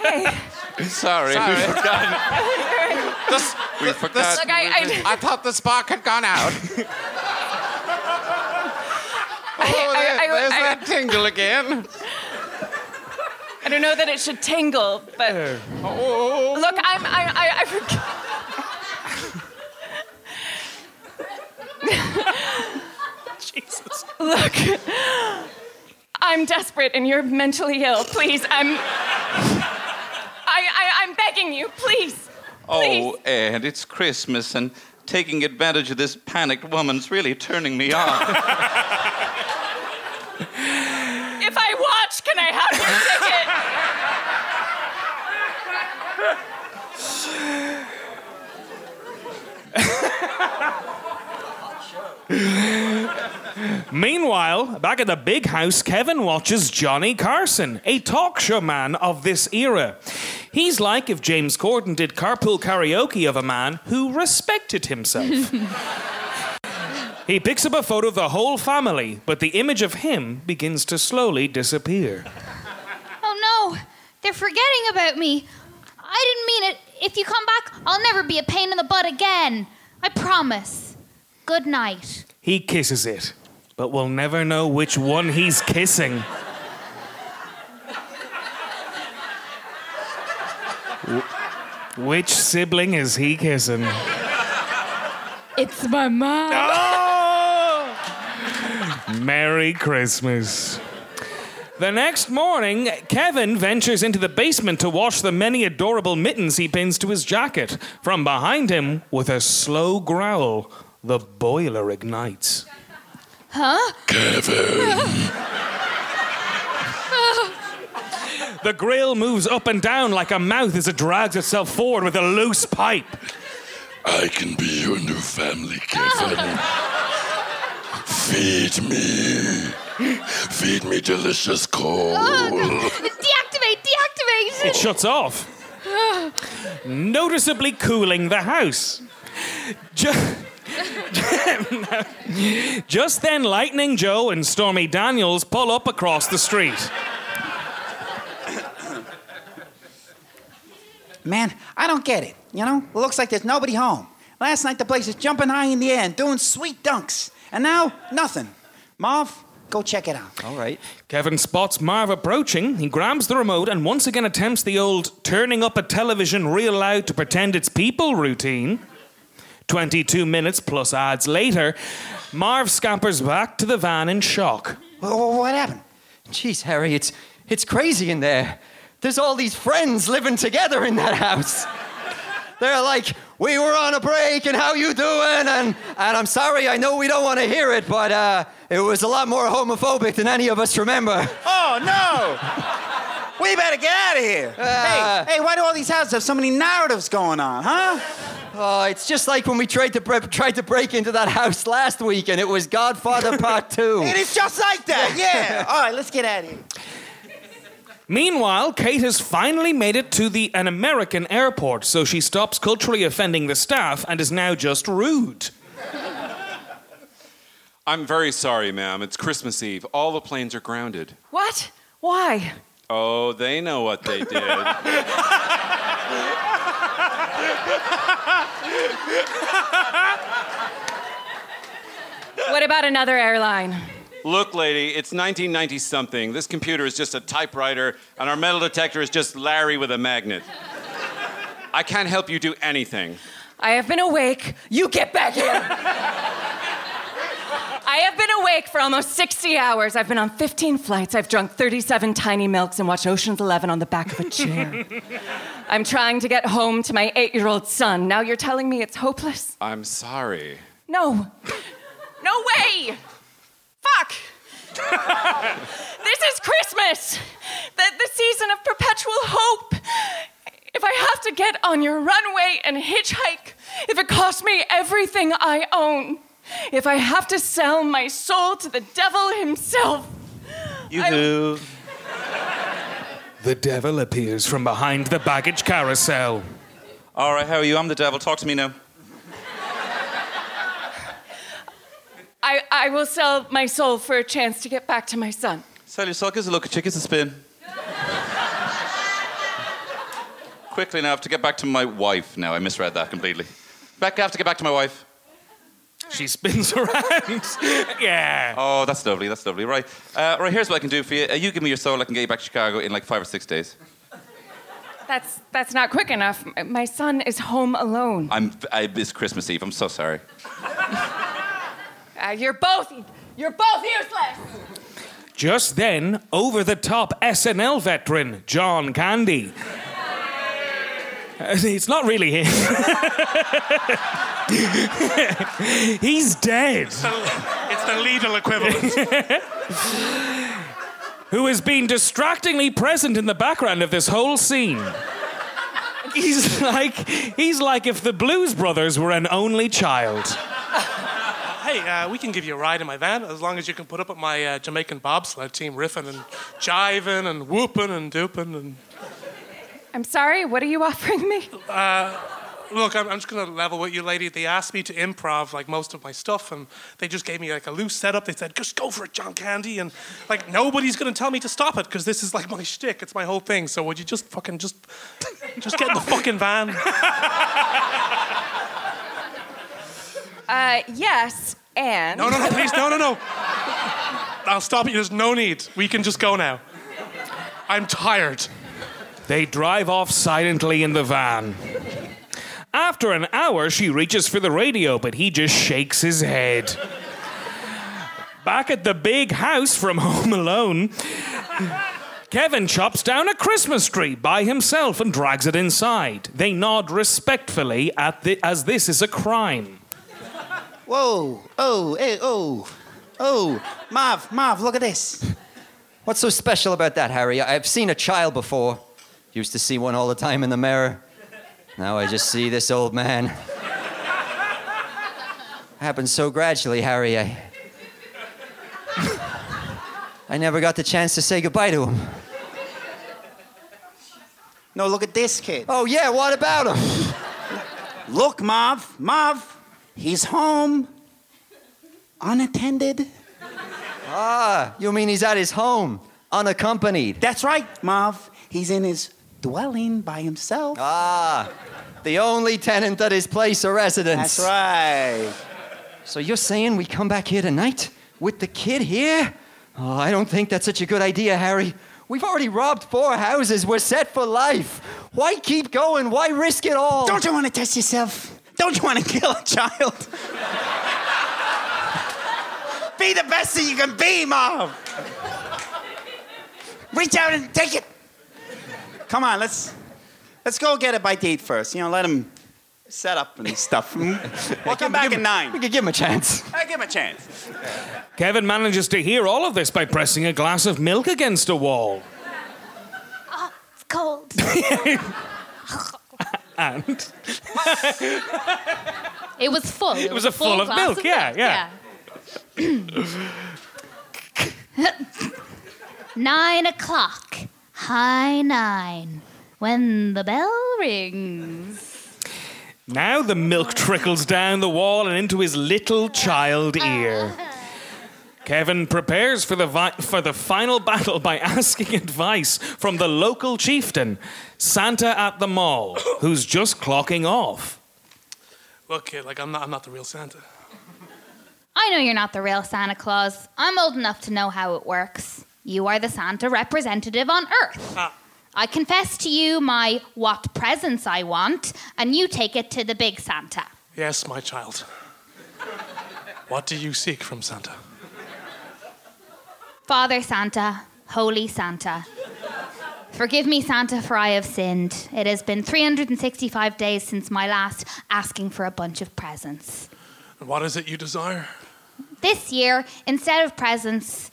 Hey. Sorry, Sorry. we forgot. This- We this- forgot. Look, I- I- I thought the spark had gone out. oh, I- there- I- there's I- that tingle again. I don't know that it should tingle, but Oh. look, I'm I I, I forg- Jesus. Look, I'm desperate and you're mentally ill. Please, I'm. I, I I'm begging you, please. Oh, Ed, it's Christmas, and taking advantage of this panicked woman's really turning me on. If I watch, can I have your ticket? Meanwhile, back at the big house, Kevin watches Johnny Carson, a talk show man of this era. He's like if James Corden did carpool karaoke of a man who respected himself. he picks up a photo of the whole family, but the image of him begins to slowly disappear. oh no, they're forgetting about me. I didn't mean it. If you come back, I'll never be a pain in the butt again. I promise. Good night. He kisses it, but we'll never know which one he's kissing. Wh- Which sibling is he kissing? It's my mom. Merry Christmas. The next morning, Kevin ventures into the basement to wash the many adorable mittens he pins to his jacket. From behind him, with a slow growl, the boiler ignites. Huh? The grill moves up and down like a mouth as it drags itself forward with a loose pipe. I can be your new family, Kevin. Feed me. Feed me delicious coal. Oh, deactivate, deactivate. It shuts off, noticeably cooling the house. Ju- Just then, Lightning Joe and Stormy Daniels pull up across the street. Man, I don't get it. You know, it looks like there's nobody home. Last night the place was jumping high in the air and doing sweet dunks. And now, nothing. Marv, go check it out. All right. Kevin spots Marv approaching. He grabs the remote and once again attempts the old turning up a television real loud to pretend it's people routine. 22 minutes plus ads later, Marv scampers back to the van in shock. What happened? Jeez, Harry, it's it's crazy in there. There's all these friends living together in that house. They're like, we were on a break and how you doing? And and I'm sorry, I know we don't want to hear it, but uh, it was a lot more homophobic than any of us remember. Oh, no! We better get out of here. Uh, hey, hey, why do all these houses have so many narratives going on, huh? Oh, it's just like when we tried to bre- tried to break into that house last week, and it was Godfather Part Two. It is just like that. Yeah. All right, let's get out of here. Meanwhile, Kate has finally made it to the an American airport, so she stops culturally offending the staff and is now just rude. I'm very sorry, ma'am. It's Christmas Eve. All the planes are grounded. What? Why? Oh, they know what they did. What about another airline? Look, lady, it's 1990 something. This computer is just a typewriter, and our metal detector is just Larry with a magnet. I can't help you do anything. I have been awake. You get back here. I have been awake for almost 60 hours. I've been on 15 flights. I've drunk 37 tiny milks and watched Ocean's 11 on the back of a chair. I'm trying to get home to my eight year old son. Now you're telling me it's hopeless? I'm sorry. No. No way! Fuck! this is Christmas! The, the season of perpetual hope! If I have to get on your runway and hitchhike, if it costs me everything I own, if I have to sell my soul to the devil himself, You do. The devil appears from behind the baggage carousel. All right, how are you? I'm the devil. Talk to me now. I, I will sell my soul for a chance to get back to my son. Sell your soul. Gives a look at you. Gives a spin. Quickly now, I have to get back to my wife now. I misread that completely. Back, I have to get back to my wife. She spins around. yeah. Oh, that's lovely. That's lovely. Right. Uh, right, here's what I can do for you. Uh, you give me your soul, I can get you back to Chicago in like five or six days. That's, that's not quick enough. My son is home alone. I'm, I, it's Christmas Eve. I'm so sorry. Uh, you're both, you're both useless. Just then, over the top SNL veteran, John Candy. Uh, It's not really him. He's dead. It's the Lidl equivalent. Who has been distractingly present in the background of this whole scene. He's like he's like if the Blues Brothers were an only child. hey, uh, we can give you a ride in my van as long as you can put up with my uh, Jamaican bobsled team riffing and jiving and whooping and dooping and. I'm sorry, what are you offering me? Uh, look, I'm, I'm just gonna level with you, lady. They asked me to improv like most of my stuff, and they just gave me like a loose setup. They said, "Just go for it, John Candy," and like nobody's gonna tell me to stop it because this is like my shtick. It's my whole thing. So would you just fucking just, just get in the fucking van? Uh, yes, and. No, no, no, please, no, no, no. I'll stop you. There's no need. We can just go now. I'm tired. They drive off silently in the van. After an hour, she reaches for the radio, but he just shakes his head. Back at the big house from Home Alone, Kevin chops down a Christmas tree by himself and drags it inside. They nod respectfully the, as this is a crime. Whoa, oh, hey, oh, oh, Marv, Marv, look at this. What's so special about that, Harry? I've seen a child before. Used to see one all the time in the mirror. Now I just see this old man. Happened so gradually, Harry. I. I never got the chance to say goodbye to him. No, look at this kid. Oh, yeah, what about him? Look, Marv, Marv, he's home, unattended. Ah, you mean he's at his home, unaccompanied? That's right, Marv. He's in his dwelling by himself. Ah, the only tenant at his place of residence. That's right. So you're saying we come back here tonight with the kid here? Oh, I don't think that's such a good idea, Harry. We've already robbed four houses. We're set for life. Why keep going? Why risk it all? Don't you want to test yourself? Don't you want to kill a child? be the best that you can be, Mom. Reach out and take it. Come on, let's let's go get a bite to eat first. You know, let him set up and stuff. Hmm? we'll come back at nine. We could give him a chance. I give him a chance. Kevin manages to hear all of this by pressing a glass of milk against a wall. Ah, it's cold. and It was full. It was a full of glass milk, yeah, yeah. yeah. nine o'clock. High nine. When the bell rings. now the milk trickles down the wall and into his little child ear. Kevin prepares for the vi- for the final battle by asking advice from the local chieftain, Santa at the mall, who's just clocking off. Look, kid, like I'm not, I'm not the real Santa. I know you're not the real Santa Claus. I'm old enough to know how it works. You are the Santa representative on Earth. Ah. I confess to you my what presents I want, and you take it to the big Santa. Yes, my child. What do you seek from Santa? Father Santa, Holy Santa. Forgive me, Santa, for I have sinned. It has been 365 days since my last asking for a bunch of presents. And what is it you desire? This year, instead of presents,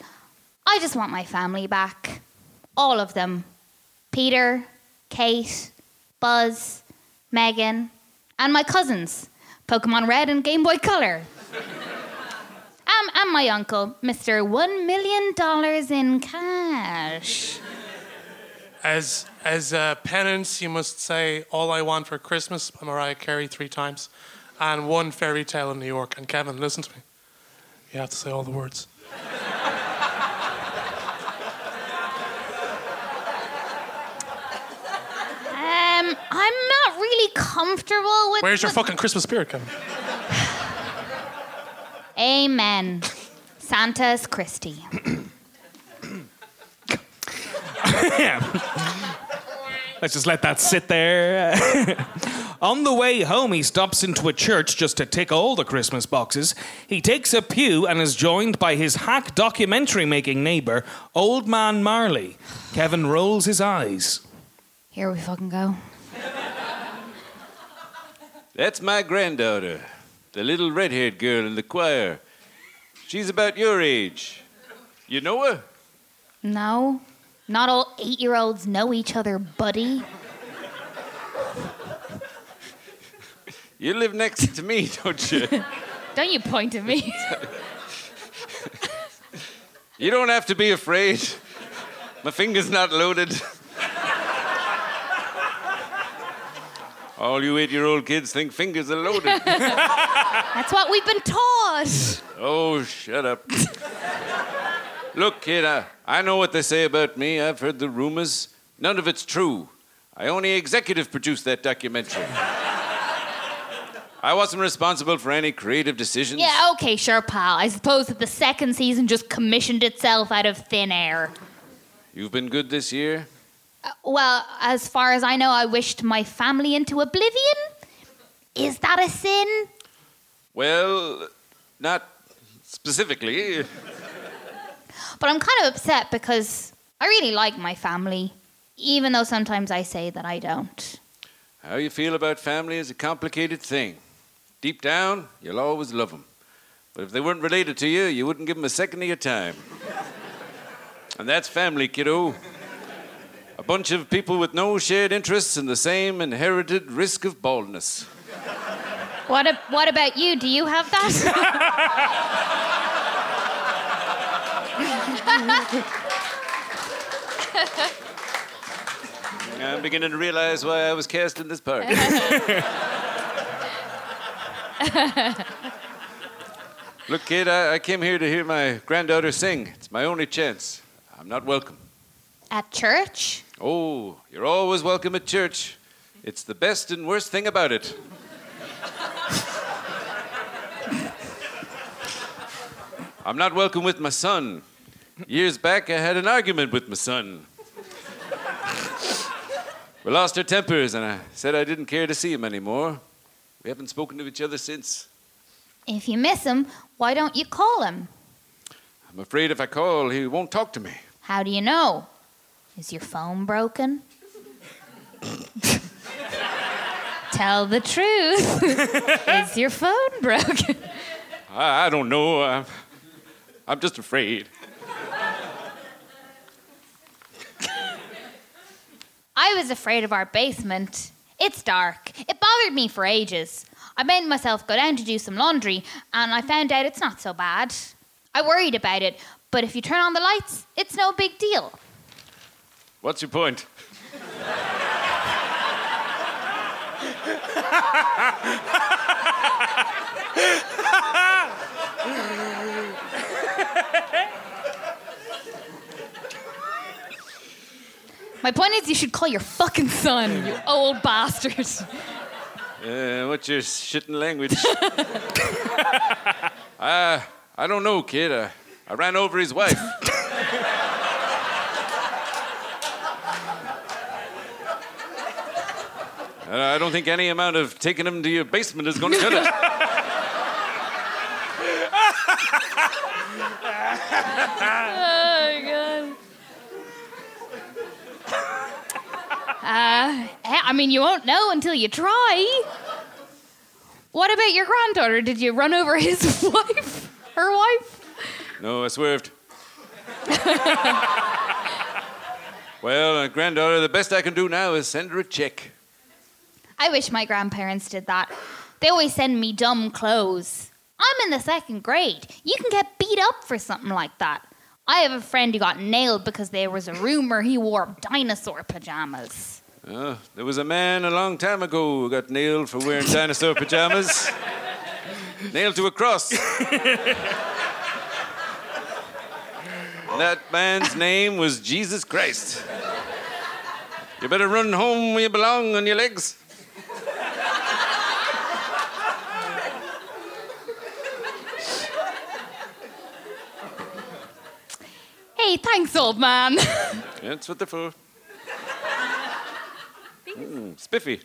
I just want my family back. All of them Peter, Kate, Buzz, Megan, and my cousins Pokemon Red and Game Boy Color. Um, and my uncle, Mr. $1 million in cash. As as penance, you must say "All I Want for Christmas" by Mariah Carey three times, and one fairy tale in New York. And Kevin, listen to me. You have to say all the words. I'm not really comfortable with. Where's your the- fucking Christmas spirit, Kevin? Amen. Santa's Christie. Let's just let that sit there. On the way home, he stops into a church just to tick all the Christmas boxes. He takes a pew and is joined by his hack documentary making neighbour, Old Man Marley. Kevin rolls his eyes. Here we fucking go. That's my granddaughter, the little red haired girl in the choir. She's about your age. You know her? No, not all eight year olds know each other, buddy. You live next to me, don't you? Don't you point at me. You don't have to be afraid. My finger's not loaded. All you eight year old kids think fingers are loaded. That's what we've been taught. Oh, shut up. Look, kid, I, I know what they say about me. I've heard the rumors. None of it's true. I only executive produced that documentary. I wasn't responsible for any creative decisions. Yeah, okay, sure, pal. I suppose that the second season just commissioned itself out of thin air. You've been good this year? Uh, well, as far as I know, I wished my family into oblivion. Is that a sin? Well, not specifically. But I'm kind of upset because I really like my family, even though sometimes I say that I don't. How you feel about family is a complicated thing. Deep down, you'll always love them. But if they weren't related to you, you wouldn't give them a second of your time. And that's family, kiddo. A bunch of people with no shared interests and the same inherited risk of baldness. What, a, what about you? Do you have that? I'm beginning to realize why I was cast in this part. Look, kid, I, I came here to hear my granddaughter sing. It's my only chance. I'm not welcome. At church? Oh, you're always welcome at church. It's the best and worst thing about it. I'm not welcome with my son. Years back, I had an argument with my son. We lost our tempers, and I said I didn't care to see him anymore. We haven't spoken to each other since. If you miss him, why don't you call him? I'm afraid if I call, he won't talk to me. How do you know? Is your phone broken? Tell the truth. Is your phone broken? I, I don't know. I'm, I'm just afraid. I was afraid of our basement. It's dark. It bothered me for ages. I made myself go down to do some laundry, and I found out it's not so bad. I worried about it, but if you turn on the lights, it's no big deal. What's your point? My point is, you should call your fucking son, you old bastard. Uh, what's your shitting language? uh, I don't know, kid. Uh, I ran over his wife. Uh, I don't think any amount of taking him to your basement is going to cut it. oh, God. Uh, I mean, you won't know until you try. What about your granddaughter? Did you run over his wife? Her wife? No, I swerved. well, uh, granddaughter, the best I can do now is send her a check. I wish my grandparents did that. They always send me dumb clothes. I'm in the second grade. You can get beat up for something like that. I have a friend who got nailed because there was a rumor he wore dinosaur pajamas. Uh, there was a man a long time ago who got nailed for wearing dinosaur pajamas. nailed to a cross. that man's name was Jesus Christ. You better run home where you belong on your legs. Hey, thanks, old man. it's what they're for. Mm, spiffy.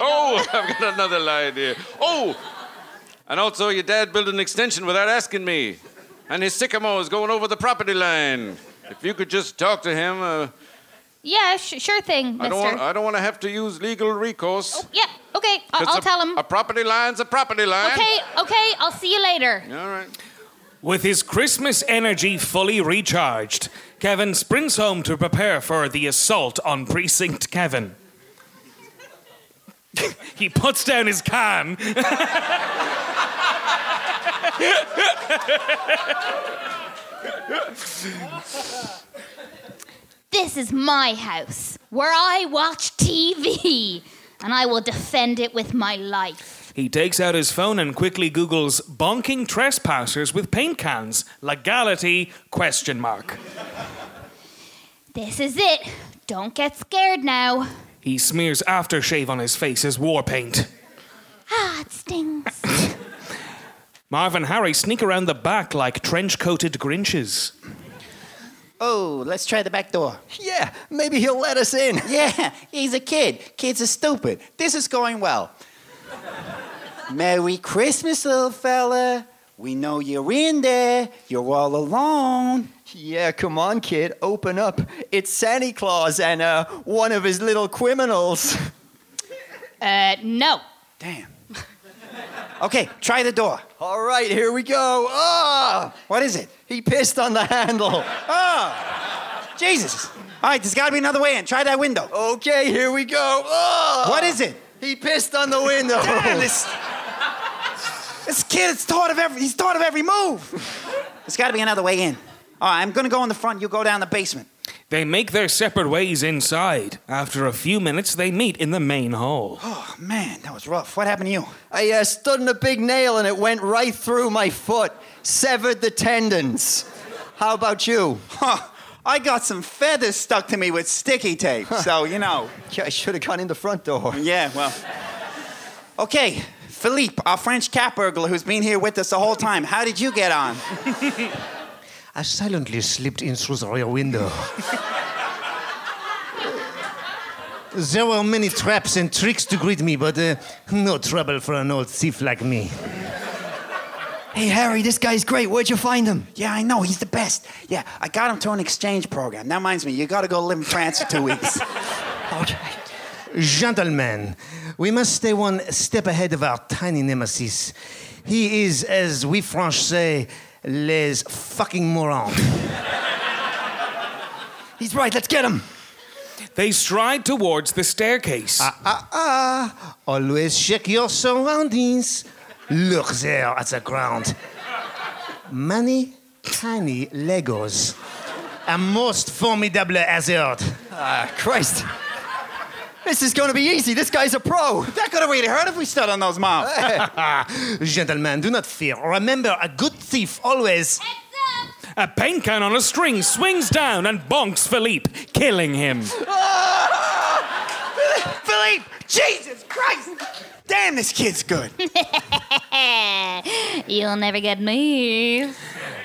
Oh, I've got another line here. Oh, and also your dad built an extension without asking me, and his sycamore is going over the property line. If you could just talk to him, uh, yeah, sh- sure thing, I mister. don't want. I don't want to have to use legal recourse. yeah, okay, I- I'll a, tell him. A property line's a property line. Okay, okay, I'll see you later. All right. With his Christmas energy fully recharged, Kevin sprints home to prepare for the assault on Precinct Kevin. he puts down his can. This is my house where I watch TV, and I will defend it with my life. He takes out his phone and quickly Googles bonking trespassers with paint cans. Legality question mark. This is it. Don't get scared now. He smears aftershave on his face as war paint. Ah, it stings. Marv and Harry sneak around the back like trench coated Grinches. Oh, let's try the back door. Yeah, maybe he'll let us in. Yeah, he's a kid. Kids are stupid. This is going well. Merry Christmas, little fella. We know you're in there. You're all alone. Yeah, come on, kid, open up. It's Santa Claus and uh, one of his little criminals. Uh, no. Damn. Okay, try the door. All right, here we go. Ah! What is it? He pissed on the handle. Oh, Jesus. All right, there's got to be another way in. Try that window. Okay, here we go. Ah! What is it? He pissed on the window. Damn, this, this kid has thought of every, he's thought of every move. There's got to be another way in. All right, I'm going to go in the front. You go down the basement. They make their separate ways inside. After a few minutes, they meet in the main hall. Oh, man, that was rough. What happened to you? I uh, stood in a big nail and it went right through my foot, severed the tendons. How about you? Huh, I got some feathers stuck to me with sticky tape, so, you know. Yeah, I should have gone in the front door. Yeah, well. Okay, Philippe, our French cat burglar who's been here with us the whole time. How did you get on? I silently slipped in through the rear window. there were many traps and tricks to greet me, but uh, no trouble for an old thief like me. Hey, Harry, this guy's great. Where'd you find him? Yeah, I know, he's the best. Yeah, I got him to an exchange program. That reminds me, you gotta go live in France for two weeks. Okay. Gentlemen, we must stay one step ahead of our tiny nemesis. He is, as we French say, les fucking morons. He's right. Let's get him. They stride towards the staircase. Ah, ah. ah. Always check your surroundings. Look there at the ground. Many tiny Legos. A most formidable hazard. Ah, Christ. This is going to be easy. This guy's a pro. That could have really hurt if we stood on those mouths. Gentlemen, do not fear. Remember, a good thief always. A paint can on a string swings down and bonks Philippe, killing him. Philippe, Jesus Christ! Damn, this kid's good. You'll never get me.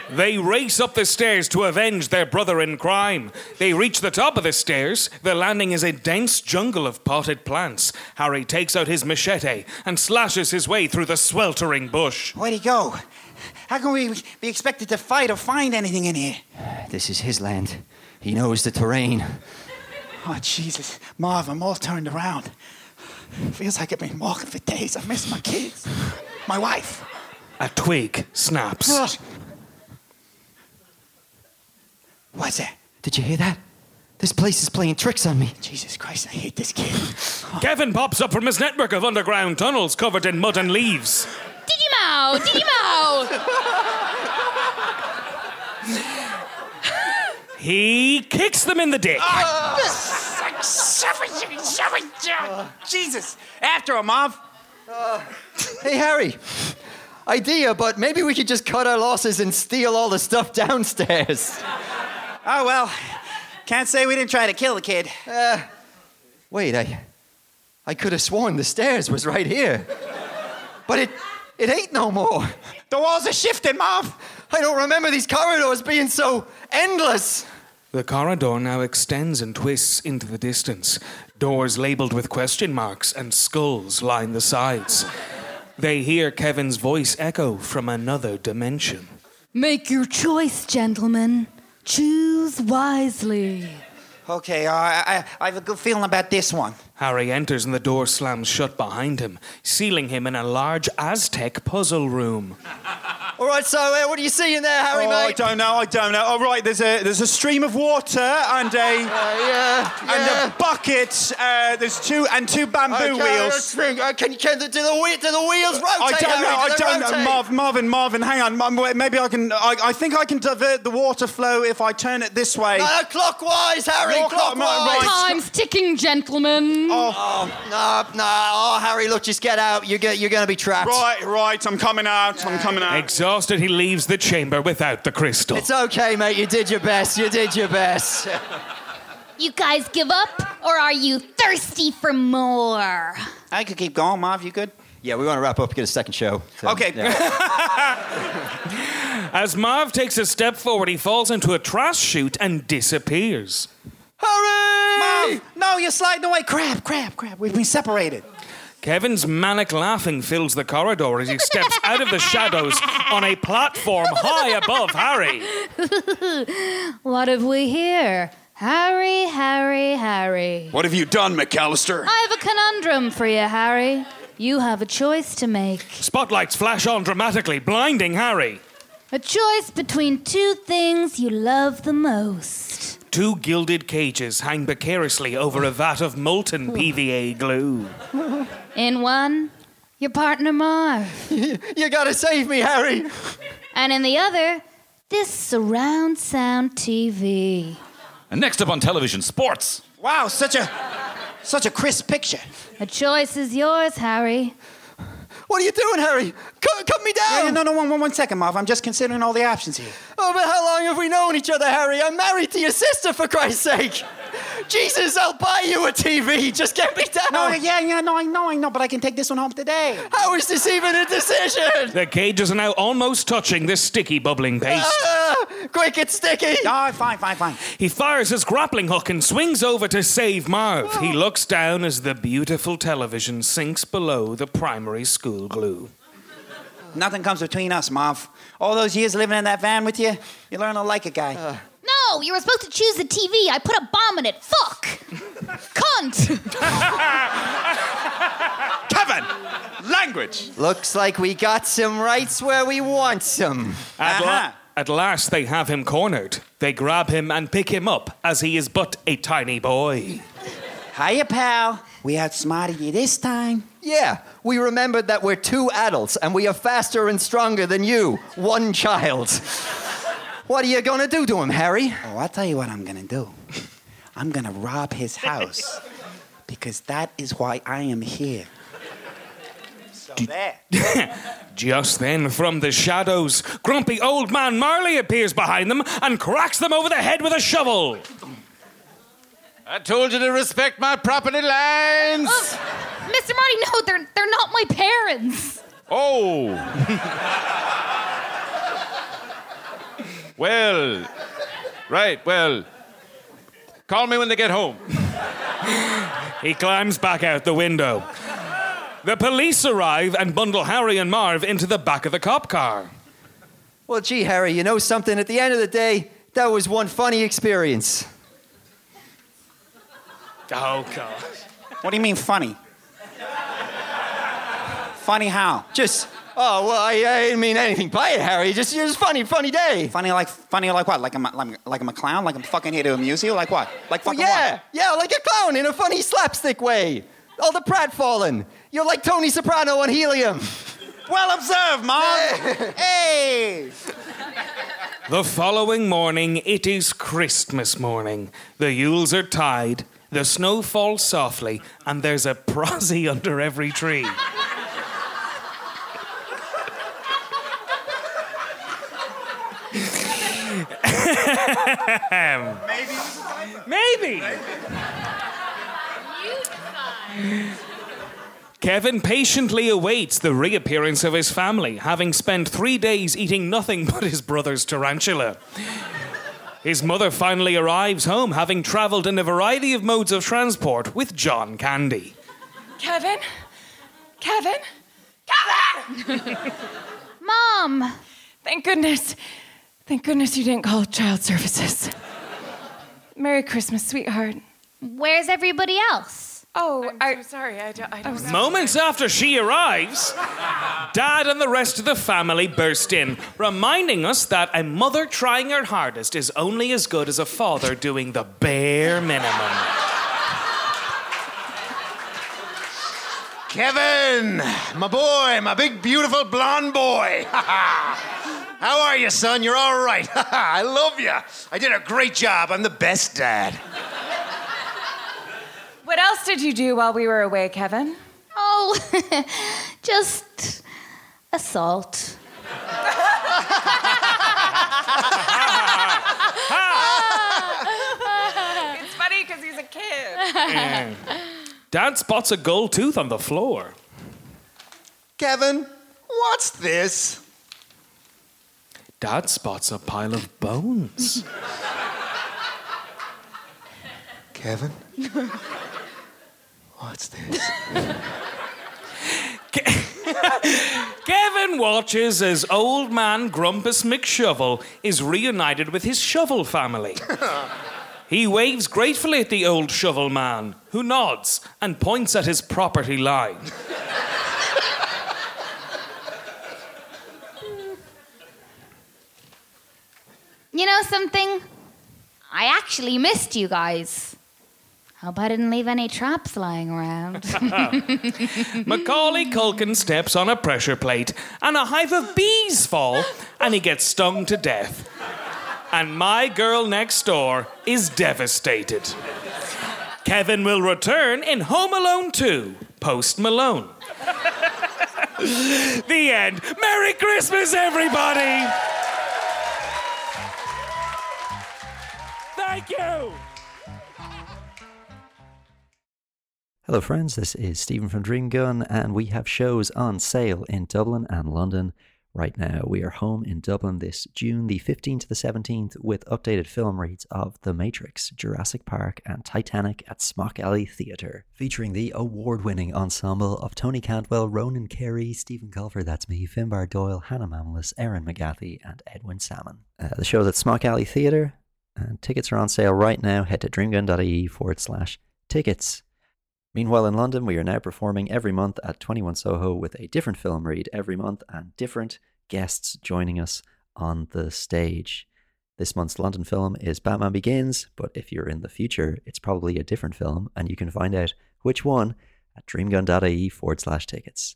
They race up the stairs to avenge their brother in crime. They reach the top of the stairs. The landing is a dense jungle of potted plants. Harry takes out his machete and slashes his way through the sweltering bush. Where'd he go? How can we be expected to fight or find anything in here? This is his land. He knows the terrain. Oh, Jesus. Marv, I'm all turned around. Feels like I've been walking for days. I miss my kids, my wife. A twig snaps. What? What's that? Did you hear that? This place is playing tricks on me. Jesus Christ, I hate this kid. Kevin pops up from his network of underground tunnels covered in mud and leaves. Digimao! Digimao! He kicks them in the dick. Ah! Jesus. After him, Marv. Hey, Harry. Idea, but maybe we could just cut our losses and steal all the stuff downstairs. Oh, well. Can't say we didn't try to kill the kid. Uh, wait, I, I could have sworn the stairs was right here, but it, it ain't no more. The walls are shifting, Marv. I don't remember these corridors being so endless. The corridor now extends and twists into the distance. Doors labeled with question marks and skulls line the sides. They hear Kevin's voice echo from another dimension. Make your choice, gentlemen. Choose wisely. Okay, uh, I, I have a good feeling about this one. Harry enters and the door slams shut behind him, sealing him in a large Aztec puzzle room. All right, so uh, what are you seeing there, Harry, oh, I don't know. I don't know. All right, there's a there's a stream of water and a yeah, and a bucket. Uh, there's two and two bamboo Okay, wheels. let's. Uh, can, can the, do, the, do the wheels rotate? I don't Harry? know. Do I they don't know. Marv, Marvin, Marvin, hang on. Maybe I can. I, I think I can divert the water flow if I turn it this way. Uh, clockwise, Harry, Your clock- clockwise. Time's ticking, gentlemen. Mm. Oh, oh no, no. Oh, Harry, look, just get out. You're, go- you're going to be trapped. Right, right. I'm coming out. I'm coming out. Exhausted, he leaves the chamber without the crystal. It's okay, mate. You did your best. You did your best. You guys give up, or are you thirsty for more? I could keep going, Marv. You good? yeah, we want to wrap up. Get a second show. So, Okay. As Marv takes a step forward, he falls into a trash chute and disappears. Harry! Marv, no, you're sliding away. Crap, crap, crap. We've been separated. Kevin's manic laughing fills the corridor as he steps out of the shadows on a platform high above Harry. What have we here? Harry, Harry, Harry. What have you done, McCallister? I have a conundrum for you, Harry. You have a choice to make. Spotlights flash on dramatically, blinding Harry. A choice between two things you love the most. Two gilded cages hang precariously over a vat of molten PVA glue. In one, your partner Marv. you got to save me, Harry. And in the other, this surround sound TV. And next up on television, sports. Wow, such a such a crisp picture. The choice is yours, Harry. What are you doing, Harry? Cut, cut me down. Yeah, no, no, one, one, one second, Marv. I'm just considering all the options here. Oh, but how long have we known each other, Harry? I'm married to your sister, for Christ's sake. Jesus, I'll buy you a TV. Just get me down. No, yeah, yeah, no, I know, I know, but I can take this one home today. How is this even a decision? The cages are now almost touching this sticky, bubbling paste. Ah, quick, it's sticky. No, fine, fine, fine. He fires his grappling hook and swings over to save Marv. He looks down as the beautiful television sinks below the primary school glue. Nothing comes between us, Marv. All those years living in that van with you, you learn to like a guy. No, you were supposed to choose the TV. I put a bomb in it. Fuck! Cunt! Kevin, language. Looks like we got some rights where we want some. I'd, Uh-huh. li- At last, they have him cornered. They grab him and pick him up as he is but a tiny boy. Hiya, pal. We outsmarted you this time. Yeah, we remembered that we're two adults and we are faster and stronger than you, one child. What are you gonna do to him, Harry? Oh, I'll tell you what I'm gonna do. I'm gonna rob his house because that is why I am here. So there. Just then, from the shadows, grumpy old man Marley appears behind them and cracks them over the head with a shovel. I told you to respect my property lines. Mr. Marty, no, they're they're not my parents. Oh. well, right, well, call me when they get home. He climbs back out the window. The police arrive and bundle Harry and Marv into the back of the cop car. Well, gee, Harry, you know something? At the end of the day, that was one funny experience. Oh, God. What do you mean funny? funny how? Just, oh, well, I, I didn't mean anything by it, Harry. Just, just funny, funny day. Funny like funny like what? Like I'm a, like, like I'm a clown? Like I'm fucking here to amuse you? Like what? Like Well, fucking yeah, what? yeah, like a clown in a funny slapstick way. All the pratfalling. You're like Tony Soprano on helium. Well observed, Marv. hey. The following morning, it is Christmas morning. The Yules are tied, the snow falls softly, and there's a prosy under every tree. Maybe. Maybe. Kevin patiently awaits the reappearance of his family, having spent three days eating nothing but his brother's tarantula. His mother finally arrives home, having travelled in a variety of modes of transport with John Candy. Kevin? Kevin? Kevin! Mom! Thank goodness. Thank goodness you didn't call child services. Merry Christmas, sweetheart. Where's everybody else? Oh, I'm so sorry. I don't, I don't know. Moments after she arrives, Dad and the rest of the family burst in, reminding us that a mother trying her hardest is only as good as a father doing the bare minimum. Kevin, my boy, my big, beautiful blonde boy. How are you, son? You're all right. I love you. I did a great job. I'm the best dad. What else did you do while we were away, Kevin? Oh, just assault. it's funny because he's a kid. Dad spots a gold tooth on the floor. Kevin, what's this? Dad spots a pile of bones. Kevin? What's this? Kevin watches as old man Grumpus McShovel is reunited with his shovel family. He waves gratefully at the old shovel man, who nods and points at his property line. You know something? I actually missed you guys. Hope I didn't leave any traps lying around. Macaulay Culkin steps on a pressure plate, and a hive of bees fall, and he gets stung to death. And my girl next door is devastated. Kevin will return in Home Alone 2, Post Malone. the end. Merry Christmas, everybody! Thank you! Hello, friends. This is Stephen from Dream Gun, and we have shows on sale in Dublin and London right now. We are home in Dublin this June the 15th to the 17th with updated film reads of The Matrix, Jurassic Park, and Titanic at Smock Alley Theatre, featuring the award winning ensemble of Tony Cantwell, Ronan Carey, Stephen Colfer, that's me, Finbar Doyle, Hannah Mamalis, Erin McGathy, and Edwin Sammon. Uh, the show's at Smock Alley Theatre, and tickets are on sale right now. Head to dreamgun.ie forward slash tickets. Meanwhile, in London, we are now performing every month at 21 Soho with a different film read every month and different guests joining us on the stage. This month's London film is Batman Begins, but if you're in the future, it's probably a different film, and you can find out which one at dreamgun.ie forward slash tickets.